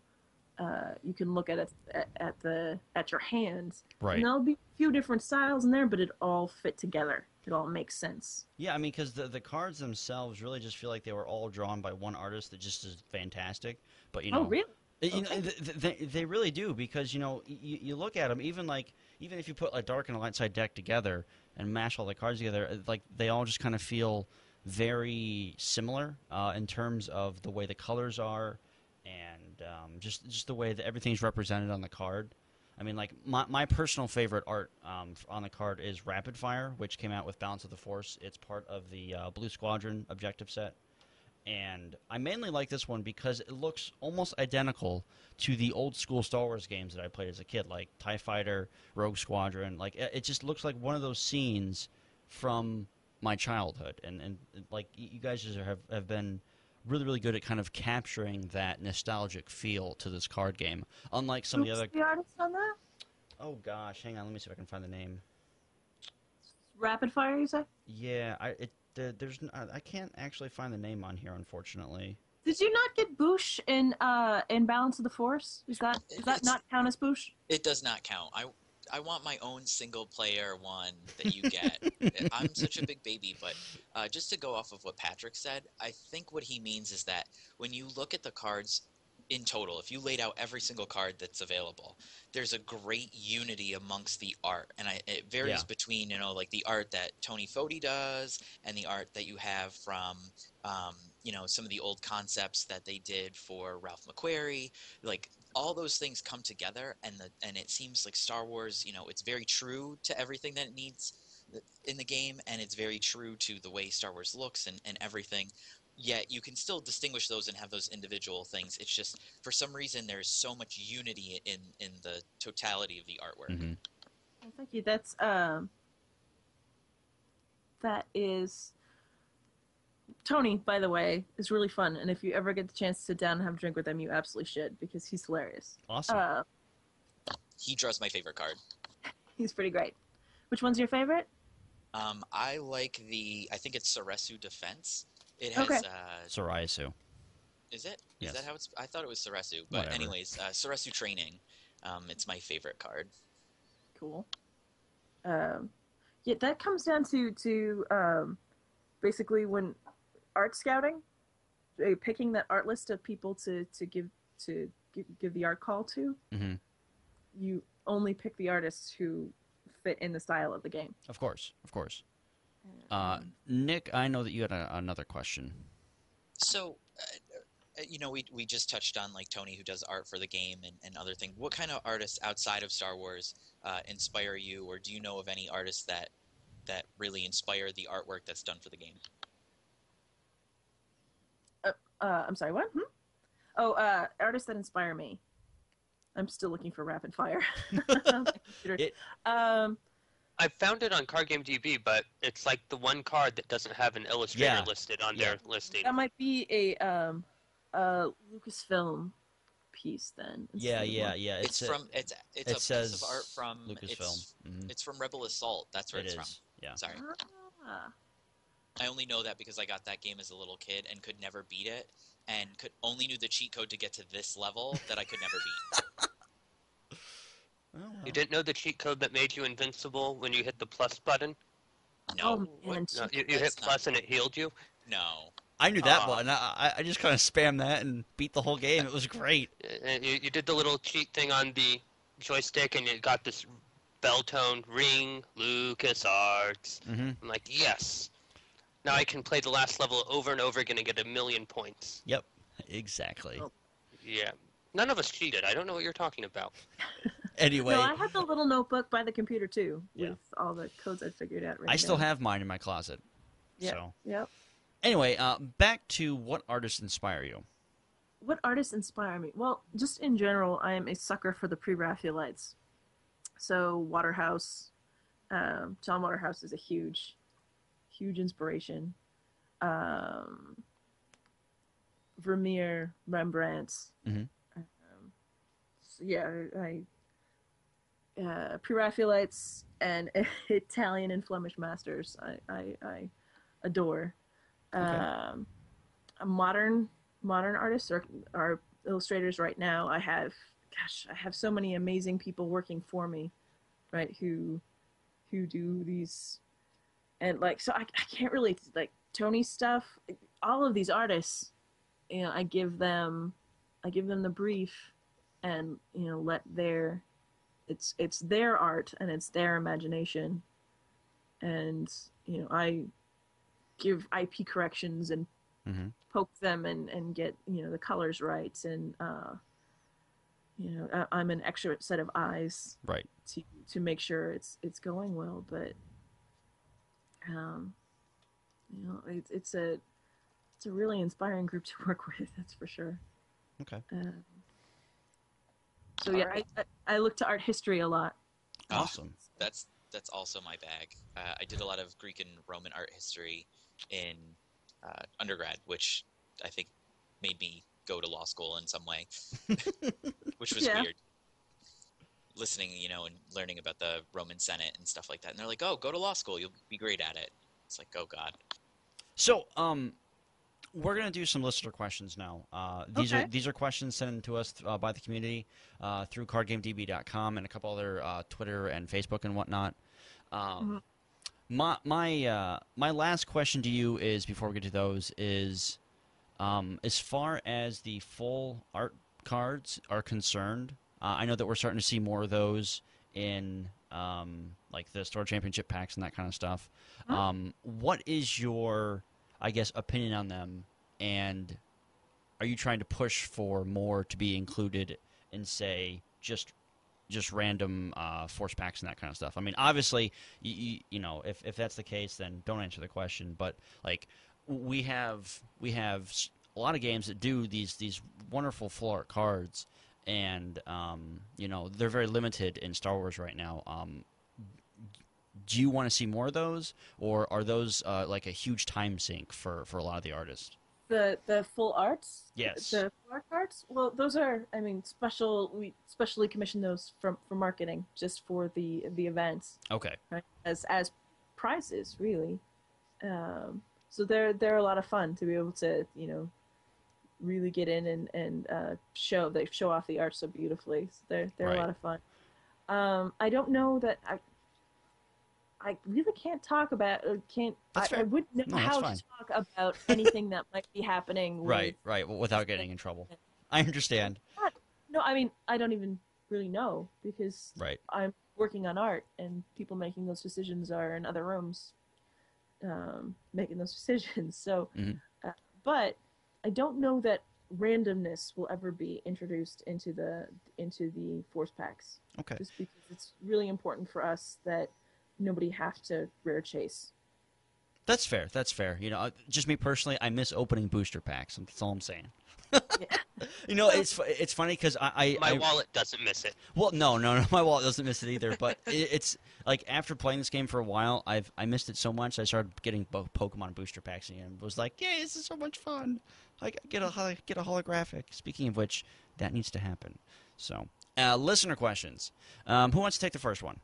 uh, you can look at it at, at the at your hands, Right. and there'll be a few different styles in there, but it all fit together. It all makes sense. Yeah, I mean, because the the cards themselves really just feel like they were all drawn by one artist that just is fantastic. But you know, oh, really? Uh, You know, Okay. th- th- they, they really do because you know you, you look at them even like even if you put a dark and a light side deck together and mash all the cards together, uh, like they all just kind of feel very similar uh, in terms of the way the colors are and um, just just the way that everything's represented on the card. I mean, like my my personal favorite art um, on the card is Rapid Fire, which came out with Balance of the Force. It's part of the uh, Blue Squadron objective set, and I mainly like this one because it looks almost identical to the old school Star Wars games that I played as a kid, like Tie Fighter, Rogue Squadron. Like it, it just looks like one of those scenes from my childhood, and and like you guys just have have been really really good at kind of capturing that nostalgic feel to this card game. Unlike some of the other the artist on that? Oh gosh, hang on. Let me see if I can find the name. Rapid Fire, you say? Yeah, I it uh, there's n- I I can't actually find the name on here, unfortunately. Did you not get Boushh in uh in Balance of the Force? Is that does that not count as Boushh? It does not count. I I want my own single player one that you get. I'm such a big baby, but uh, just to go off of what Patrick said, I think what he means is that when you look at the cards in total, if you laid out every single card that's available, there's a great unity amongst the art, and I, it varies Yeah. between you know like the art that Tony Foti does and the art that you have from um, you know some of the old concepts that they did for Ralph McQuarrie. Like all those things come together, and the and it seems like Star Wars, you know, it's very true to everything that it needs in the game, and it's very true to the way Star Wars looks and, and everything. Yet you can still distinguish those and have those individual things. It's just for some reason there's so much unity in in the totality of the artwork. Mhm. Oh, thank you. That's um that is Tony, by the way, is really fun, and if you ever get the chance to sit down and have a drink with him, you absolutely should because he's hilarious. Awesome. Uh, He draws my favorite card. he's pretty great. Which one's your favorite? Um, I like the I think it's Saresu Defense. It has Okay. uh, Soraisu. Is it? Is Yes. that how it's? I thought it was Saresu. But Whatever. anyways, uh, Saresu Training. Um, it's my favorite card. Cool. Um, yeah, that comes down to to um, basically when art scouting, uh, picking that art list of people to to give to give, give the art call to. hmm You only pick the artists who fit in the style of the game. Of course, of course. Uh, Nick, I know that you had a, another question. So, uh, uh, you know, we we just touched on like Tony who does art for the game and, and other things. What kind of artists outside of Star Wars uh, inspire you, or do you know of any artists that that really inspire the artwork that's done for the game? Uh, I'm sorry, what? Hmm? Oh, uh, artists that inspire me. I'm still looking for rapid fire. on my computer. It- um, I found it on Card Game DB, but it's like the one card that doesn't have an illustrator Yeah. listed on Yeah. their listing. that might be a um, a Lucasfilm piece then. Yeah, yeah, one. yeah. It's, a- from it's it's it a says piece of art from Lucasfilm. It's, Mhm. it's from Rebel Assault. That's where It it's is. from. Yeah. Sorry, Ah, I only know that because I got that game as a little kid and could never beat it, and could only knew the cheat code to get to this level that I could never beat. Oh, well. You didn't know the cheat code that made you invincible when you hit the plus button? No, Oh, man. No, you, you hit That's not- plus and it healed you? no. I knew that Aw. one. I, I- I just kind of spammed that and beat the whole game. It was great. Uh, You, you did the little cheat thing on the joystick and it got this bell tone ring LucasArts. hmm I'm like, yes. Now I can play the last level over and over again and get a million points. Yep. Exactly. Oh. Yeah. None of us cheated. I don't know what you're talking about. Anyway, No, I have the little notebook by the computer too, Yeah. with all the codes I figured out. Right I written still have mine in my closet. Yeah. So Yep. anyway, uh, back to what artists inspire you. What artists inspire me? Well, just in general, I am a sucker for the pre-Raphaelites. So Waterhouse, um, John Waterhouse is a huge, huge inspiration. Um, Vermeer, Rembrandt. Mhm. Um, so yeah, I uh, pre-Raphaelites and Italian and Flemish masters. I I, I adore. Okay. Um, a modern modern artists or are illustrators right now. I have, gosh, I have so many amazing people working for me, right? Who, who do these, and like, so I, I can't really like Tony's stuff. All of these artists, you know, I give them, I give them the brief, and you know, let their, it's it's their art and it's their imagination, and you know, I give IP corrections and Mhm. poke them and, and get you know the colors right and uh, you know I, I'm an extra set of eyes Right. to to make sure it's it's going well. But um, you know, it's it's a it's a really inspiring group to work with. That's for sure. Okay. Um, so yeah, Alright. I, I, I look to art history a lot. Awesome. That's that's also my bag. Uh, I did a lot of Greek and Roman art history in uh, undergrad, which I think made me go to law school in some way, which was Yeah. weird. Listening, you know, and learning about the Roman Senate and stuff like that, and they're like, "Oh, go to law school; you'll be great at it." It's like, "Oh God." So, um, we're gonna do some listener questions now. Uh, these are Okay. these are questions sent to us uh, by the community uh, through CardGameDB.com and a couple other uh, Twitter and Facebook and whatnot. Um, My my uh, my last question to you is before we get to those is, um, as far as the full art cards are concerned, uh, I know that we're starting to see more of those in um, like the store championship packs and that kind of stuff. Mhm. Um, what is your, I guess, opinion on them? And are you trying to push for more to be included in, say, just just random uh, force packs and that kind of stuff? I mean, obviously, you, you, you know, if, if that's the case, then don't answer the question. But like, we have we have a lot of games that do these these wonderful full art cards, and um, you know they're very limited in Star Wars right now. Um, do you want to see more of those, or are those uh, like a huge time sink for, for a lot of the artists? The the full arts. Yes. The full art cards. Well, those are. I mean, special. We specially commission those from for marketing, just for the the events, Okay. right? As as prizes, really. Um, so they're they're a lot of fun to be able to you know really get in and and uh, show they show off the art so beautifully. So they're they're Right. a lot of fun. Um, I don't know that I. I really can't talk about. Or can't. I, I wouldn't know No, how fine. to talk about anything that might be happening. With, Right. Right. w- Without getting in trouble. I understand. No, I mean I don't even really know because Right. I'm working on art, and people making those decisions are in other rooms, um, making those decisions. So, Mhm. uh, but I don't know that randomness will ever be introduced into the into the force packs, Okay. just because it's really important for us that nobody have to rare chase. That's fair. That's fair. You know, uh, just me personally, I miss opening booster packs. That's all I'm saying. You know, it's it's funny because I, I, My I wallet doesn't miss it. well, no, no, no, my wallet doesn't miss it either. But it, it's like after playing this game for a while, I've I missed it so much. I started getting bo- Pokemon booster packs again. It was like, yay, this is so much fun. I get a get a holographic. Speaking of which, that needs to happen. So, uh, listener questions. Um, who wants to take the first one?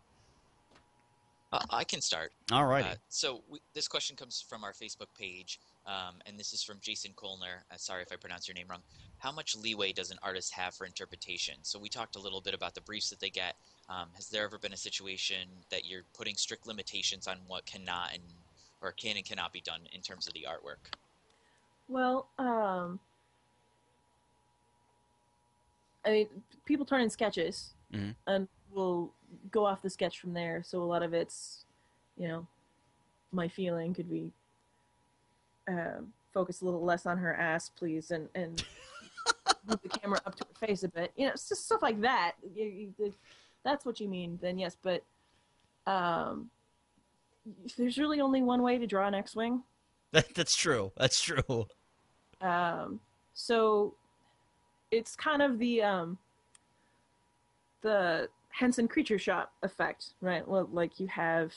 Uh, I can start. All right. Uh, so we, this question comes from our Facebook page, um, and this is from Jason Kolner. Uh, sorry if I pronounce your name wrong. How much leeway does an artist have for interpretation? So we talked a little bit about the briefs that they get. Um, has there ever been a situation that you're putting strict limitations on what cannot and or can and cannot be done in terms of the artwork? Well, um, I mean, people turn in sketches, Mhm. and we'll go off the sketch from there. So a lot of it's, you know, my feeling could be um, focus a little less on her ass, please, and and move the camera up to her face a bit. You know, it's just stuff like that. You, you, that's what you mean, then yes. But um, there's really only one way to draw an X-wing. That, that's true. That's true. Um, so it's kind of the um, the Henson creature shop effect, right? Well, like you have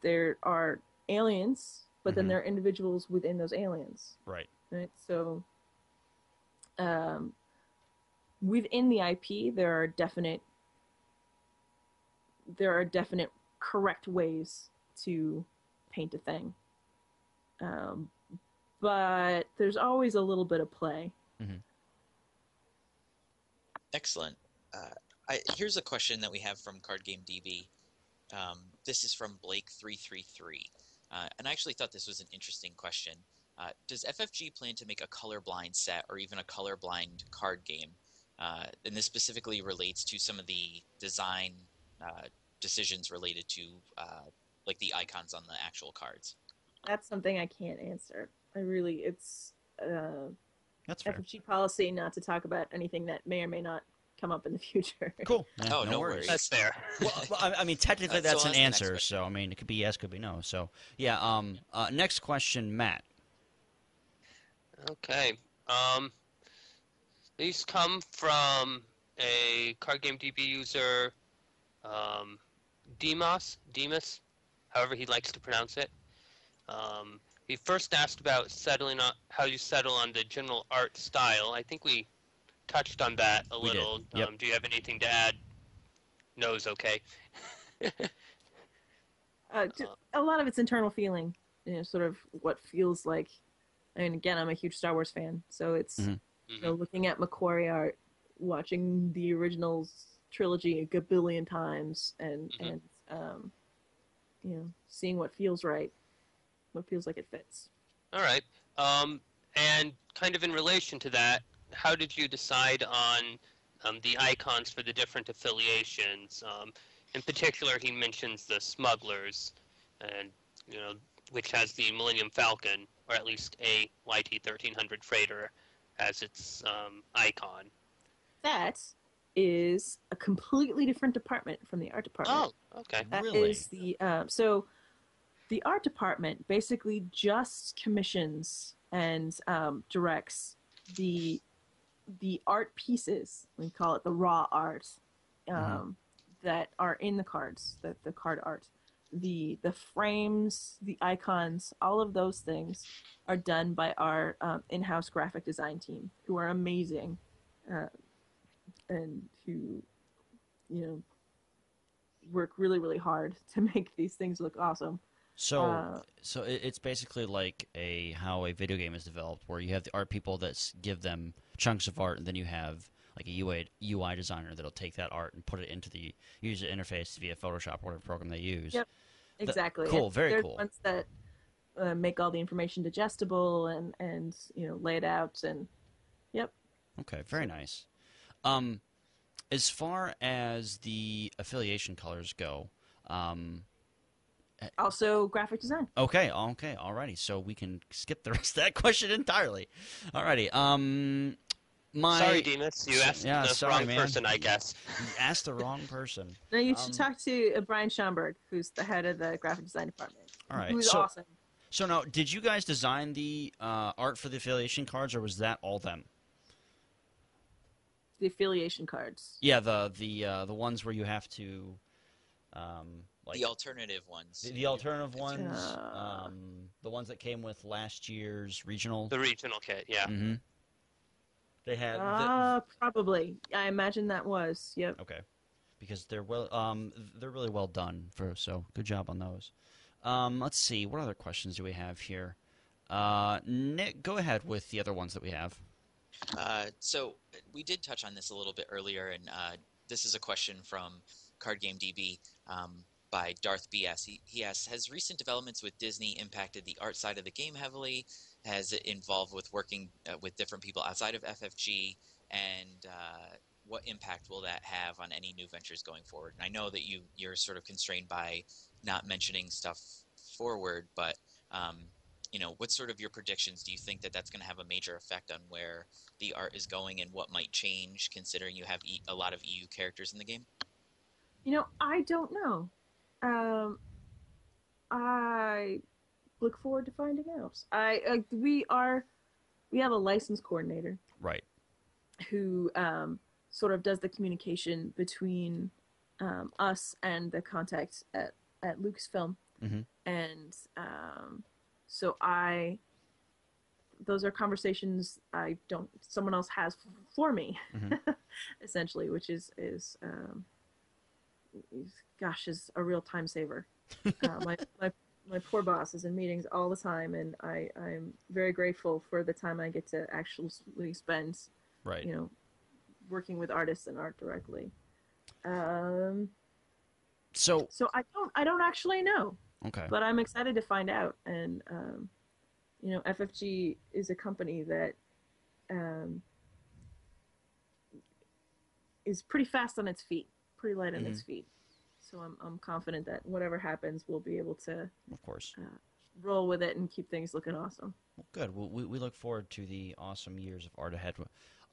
there are aliens, but then Mhm. there are individuals within those aliens, Right. right? So um, within the IP, there are definite there are definite correct ways to paint a thing. Um, but there's always a little bit of play. Mm-hmm. Excellent. Uh, I, here's a question that we have from Card Game DB. Um, this is from Blake333. Uh, and I actually thought this was an interesting question. Uh, does FFG plan to make a colorblind set or even a colorblind card game? Uh, and this specifically relates to some of the design uh, decisions related to uh, like the icons on the actual cards. That's something I can't answer. I really, it's, uh, That's fair. FFG policy not to talk about anything that may or may not come up in the future. Cool. Yeah, Oh, no, no worries. worries. That's fair. well, well, I, I mean, technically that's so an on to the next answer. So I mean, it could be yes, could be no. So yeah. Um. Uh, next question, Matt. Okay. Um, these come from a card game DB user, um, Demos, Demas, however he likes to pronounce it. Um, he first asked about settling on how you settle on the general art style. I think we touched on that a We little. yep. Um, do you have anything to add? No is okay. Uh, ju- a lot of it's internal feeling, you know, sort of what feels like. I mean, again, I'm a huge Star Wars fan, so it's Mhm. you know looking at McQuarrie art, watching the original trilogy a gabillion times, and Mhm. and um, you know, seeing what feels right, what feels like it fits. All right. Um, and kind of in relation to that, how did you decide on um, the icons for the different affiliations? Um, in particular, he mentions the smugglers, and you know, which has the Millennium Falcon, or at least a YT thirteen hundred freighter, as its um, icon. That is a completely different department from the art department. Oh, okay. That is Really? the um, so the art department basically just commissions and um, directs the the art pieces. We call it the raw art um, Mhm. that are in the cards, the the card art. The the frames, the icons, all of those things are done by our um, in-house graphic design team, who are amazing, uh, and who, you know, work really really hard to make these things look awesome. So Uh, so it's basically like a how a video game is developed, where you have the art people that give them chunks of art, and then you have like a UI UI designer that'll take that art and put it into the user interface via Photoshop or whatever program they use. Yep. Exactly. cool, And very cool. The ones that uh, make all the information digestible and and you know lay it out and yep. Okay, very nice. Um, as far as the affiliation colors go, um, Also graphic design. okay, okay, alrighty. So we can skip the rest of that question entirely. Alrighty. Um, my Sorry, Demas. You asked yeah, the sorry, wrong man. person, I guess. you asked the wrong person. no, you should Um, talk to uh, Brian Schomburg, who's the head of the graphic design department. All right, Who's so- awesome. So now, did you guys design the uh, art for the affiliation cards, or was that all them? The affiliation cards. Yeah, the the uh, the ones where you have to, um, like the alternative ones. the, the alternative ones, Uh. um, the ones that came with last year's regional. The regional kit, yeah. hmm They had the- Uh, probably. I imagine that was. Yep. okay, because they're well, um, they're really well done. For so good job on those. Um, let's see, what other questions do we have here? Uh, Nick, go ahead with the other ones that we have. Uh, so we did touch on this a little bit earlier, and uh, this is a question from Card Game DB um, by Darth BS. He, he asks, has recent developments with Disney impacted the art side of the game heavily? Has it involved with working uh, with different people outside of FFG? And uh, what impact will that have on any new ventures going forward? And I know that you you're sort of constrained by not mentioning stuff forward, but um, you know, what sort of your predictions do you think that that's going to have a major effect on where the art is going and what might change, considering you have e- a lot of EU characters in the game? You know, I don't know. Um, I look forward to finding out. I uh, we are we have a license coordinator Right. who um, sort of does the communication between um, us and the contact at at Lucasfilm, Mhm. and um, so I. Those are conversations I don't. Someone else has for me, Mhm. essentially, which is is, um, is gosh, is a real time saver. uh, my my my poor boss is in meetings all the time, and I I'm very grateful for the time I get to actually spend Right. you know, working with artists and art directly. Um, So so I don't, I don't actually know, okay. but I'm excited to find out. And um, you know, FFG is a company that um, is pretty fast on its feet, pretty light on its feet. So I'm, I'm confident that whatever happens, we'll be able to Of course. roll with it and keep things looking awesome. Well, good. Well, we we look forward to the awesome years of art ahead.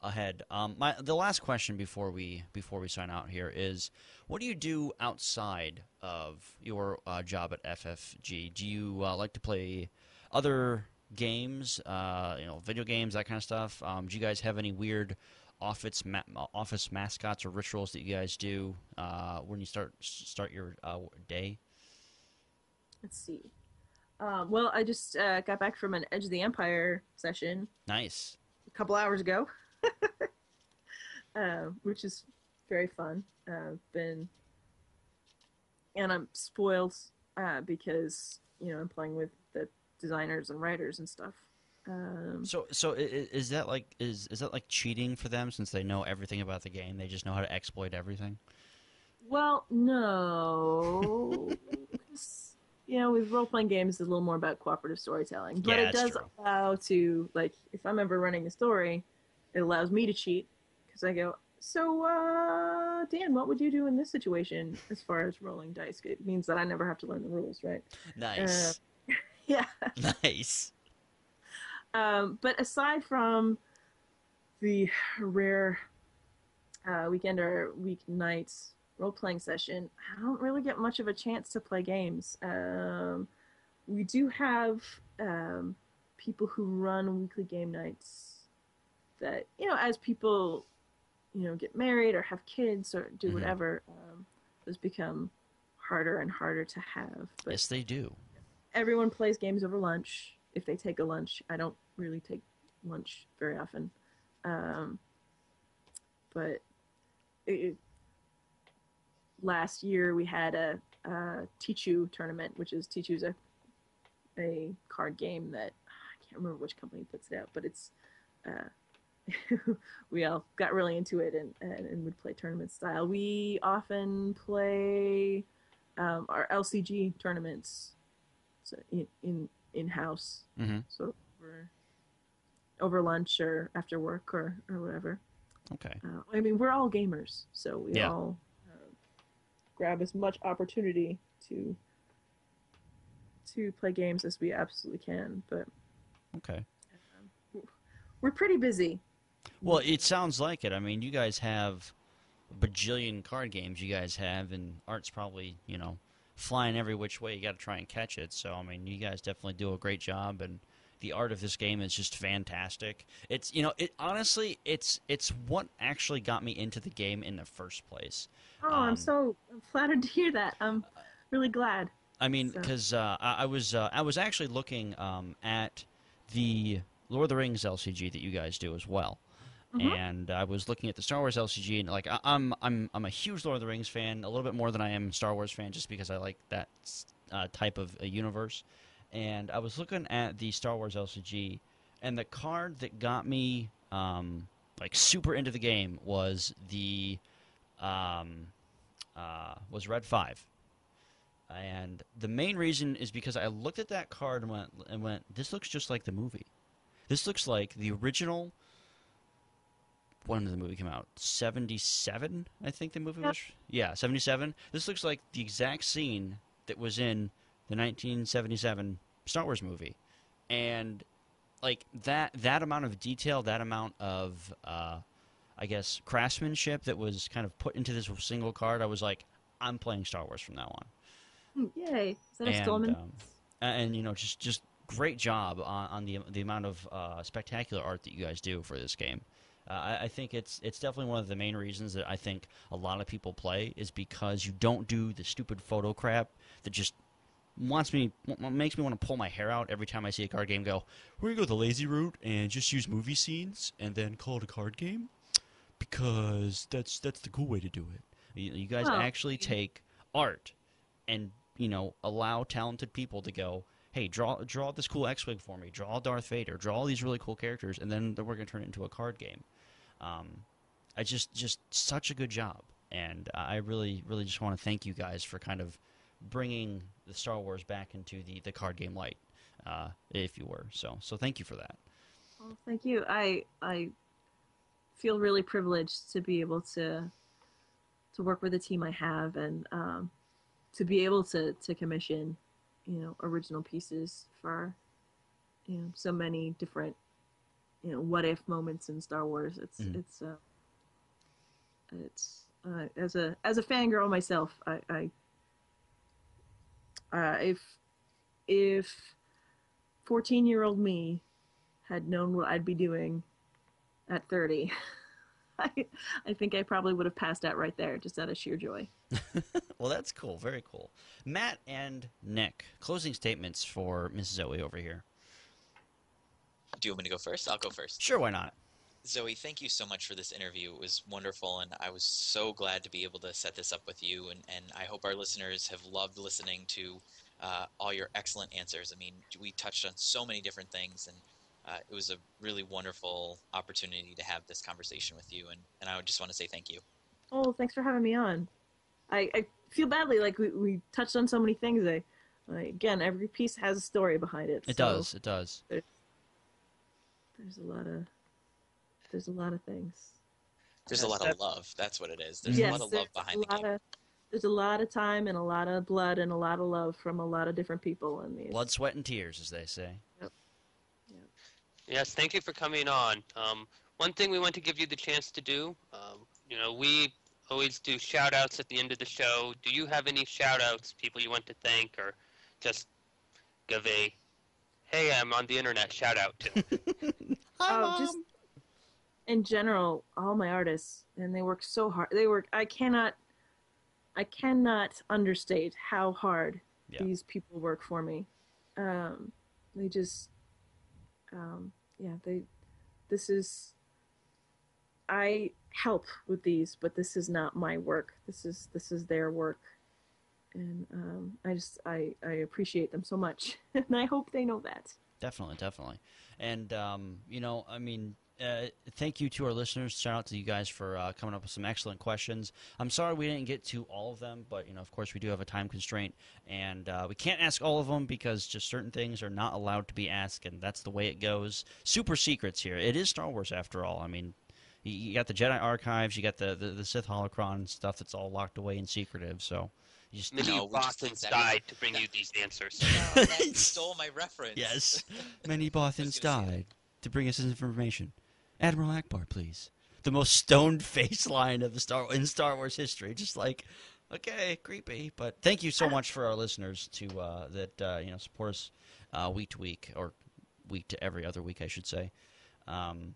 Ahead. Um, my the last question before we before we sign out here is, what do you do outside of your uh, job at FFG? Do you uh, like to play other games? Uh, you know, video games, that kind of stuff. Um, do you guys have any weird office ma- office mascots or rituals that you guys do uh, when you start start your uh, day? Let's see. Um, well, I just uh, got back from an Edge of the Empire session Nice. a couple hours ago, uh, which is very fun. Uh, been and I'm spoiled uh, because you know I'm playing with the designers and writers and stuff. Um, So, so is that like is is that like cheating for them since they know everything about the game? They just know how to exploit everything. well, no. you know, with role playing games, it's a little more about cooperative storytelling, but Yeah, it does true. allow to like if I'm ever running a story, it allows me to cheat because I go. So, uh, Dan, what would you do in this situation as far as rolling dice? It means that I never have to learn the rules, right? Nice, Yeah. nice. Um, but aside from the rare uh, weekend or weeknight role playing session, I don't really get much of a chance to play games. Um, we do have um, people who run weekly game nights that, you know, as people, you know, get married or have kids or do Mhm. whatever, um, those become harder and harder to have. But Yes, they do. everyone plays games over lunch if they take a lunch i don't really take lunch very often. Um, but it, last year we had a, a Tichu tournament which is Tichu's a, a card game that i can't remember which company puts it out but it's uh, we all got really into it and, and, and would play tournament style. We often play um, our lcg tournaments so in in in house, hmm sort of over, over lunch or after work or or whatever. Okay. Uh, I mean, we're all gamers, so we Yeah. all uh, grab as much opportunity to to play games as we absolutely can. But Okay. we're pretty busy. Well, it sounds like it. I mean, you guys have a bajillion card games. You guys have, and Art's probably you know flying every which way. You got to try and catch it. So I mean, you guys definitely do a great job, and the art of this game is just fantastic. It's you know, it honestly, it's it's what actually got me into the game in the first place. Oh, Um, I'm so flattered to hear that. I'm really glad. I mean, So- because uh, I, I was uh, I was actually looking um, at the Lord of the Rings LCG that you guys do as well, Mhm. and I was looking at the Star Wars LCG, and like I, I'm I'm I'm a huge Lord of the Rings fan, a little bit more than I am Star Wars fan, just because I like that uh, type of a universe. And I was looking at the Star Wars LCG, and the card that got me um, like super into the game was the um, uh, was Red Five. And the main reason is because I looked at that card and went, and went, this looks just like the movie. This looks like the original. When did the movie come out? Seventy-seven, I think the movie was. Yeah, seventy-seven. This looks like the exact scene that was in the 1977 Star Wars movie, and like that that amount of detail, that amount of, uh, I guess, craftsmanship that was kind of put into this single card, I was like, I'm playing Star Wars from now on Hmm, Yay! Is that a and, um, and you know just just great job on, on the the amount of uh, spectacular art that you guys do for this game. Uh, I, I think it's it's definitely one of the main reasons that I think a lot of people play is because you don't do the stupid photo crap that just wants me w- makes me want to pull my hair out every time I see a card game. Go, we're gonna go the lazy route and just use movie scenes and then call it a card game because that's that's the cool way to do it. You, you guys actually take art and you know allow talented people to go hey draw draw this cool x-wing for me draw darth vader draw all these really cool characters and then, then we're going to turn it into a card game um, i just just such a good job. And i really really just want to thank you guys for kind of bringing the star wars back into the the card game light uh, if you were. So so thank you for that. Well, thank you. I I feel really privileged to be able to to work with the team I have and um, to be able to to commission you know original pieces for you know so many different you know what if moments in Star Wars. It's Mhm. it's uh, it's uh, as a as a fangirl myself, I, I uh, if if fourteen year old me had known what I'd be doing at thirty. I, I think I probably would have passed out right there, just out of sheer joy. Well, that's cool. Very cool. Matt and Nick, closing statements for Miss Zoe over here. Do you want me to go first? I'll go first. Sure, why not? Zoe, thank you so much for this interview. It was wonderful, and I was so glad to be able to set this up with you. And, and I hope our listeners have loved listening to uh, all your excellent answers. I mean, we touched on so many different things, and uh, it was a really wonderful opportunity to have this conversation with you. And, and I just want to say thank you. Oh, thanks for having me on. I, I feel badly, like we, we touched on so many things. I, I again, every piece has a story behind it. It so does. It does. There's a lot of there's a lot of things. There's a lot of love. That's what it is. There's yes, a lot of love behind a the lot game. of there's a lot of time and a lot of blood and a lot of love from a lot of different people in these. Blood, sweat, and tears, as they say. Yep. yep. Yes, thank you for coming on. Um, one thing we want to give you the chance to do, um, you know, we always do shout outs at the end of the show. Do you have any shout outs, people you want to thank, or just give a, hey, I'm on the internet shout out to? oh, just in general, all my artists, and they work so hard. They work. I cannot, I cannot understate how hard Yeah. these people work for me. Um, they just, um, yeah, they. This is. I help with these, but this is not my work. This is this is their work, and um, I just I I appreciate them so much, and I hope they know that. Definitely, definitely. And, um, you know, I mean, uh, thank you to our listeners. Shout out to you guys for uh, coming up with some excellent questions. I'm sorry we didn't get to all of them, but, you know, of course, we do have a time constraint. And uh, we can't ask all of them because just certain things are not allowed to be asked, and that's the way it goes. Super secrets here. It is Star Wars, after all. I mean, you, got the Jedi archives, you got the, the, the Sith holocron stuff that's all locked away and secretive, so. You just, Many No, Bothans think that we- died to bring you these answers. No, you stole my reference. Yes. Many Bothans I was gonna say that. died to bring us this information. Admiral Ackbar, please. The most stoned face line of the Star in Star Wars history. Just like, okay, creepy. But thank you so much for our listeners to uh, that uh, you know support us uh, week to week or week to every other week, I should say. Um,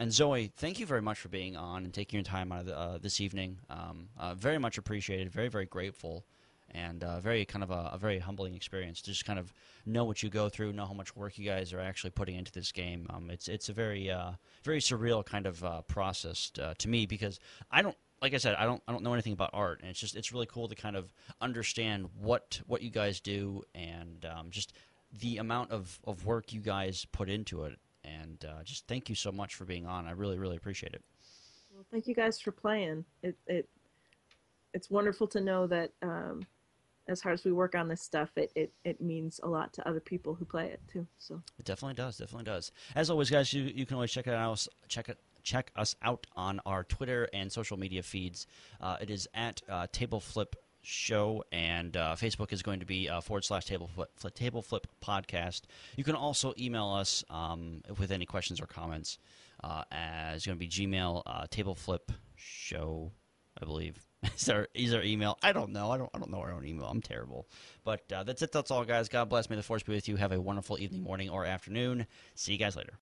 and Zoe, thank you very much for being on and taking your time out of the, uh, this evening. Um, uh, very much appreciated. Very very grateful, and uh, very kind of a, a very humbling experience to just kind of know what you go through, know how much work you guys are actually putting into this game. Um, it's it's a very uh, very surreal kind of uh, process uh, to me because I don't. Like I said, I don't I don't know anything about art, and it's just it's really cool to kind of understand what what you guys do and um, just the amount of, of work you guys put into it. And uh, just thank you so much for being on. I really really appreciate it. Well, thank you guys for playing. It it it's wonderful to know that um, as hard as we work on this stuff, it, it it means a lot to other people who play it too. So It definitely does. Definitely does. As always, guys, you, you can always check it out. Check it. Check us out on our Twitter and social media feeds. Uh, it is at uh, Table Flip Show, and uh, Facebook is going to be uh, forward slash Table Flip, Table Flip Podcast. You can also email us um, with any questions or comments. Uh, as going to be Gmail uh, Table Flip Show, I believe. Is our, is our email? I don't know. I don't. I don't know our own email. I'm terrible. But uh, that's it. That's all, guys. God bless. May the force be with you. Have a wonderful evening, morning, or afternoon. See you guys later.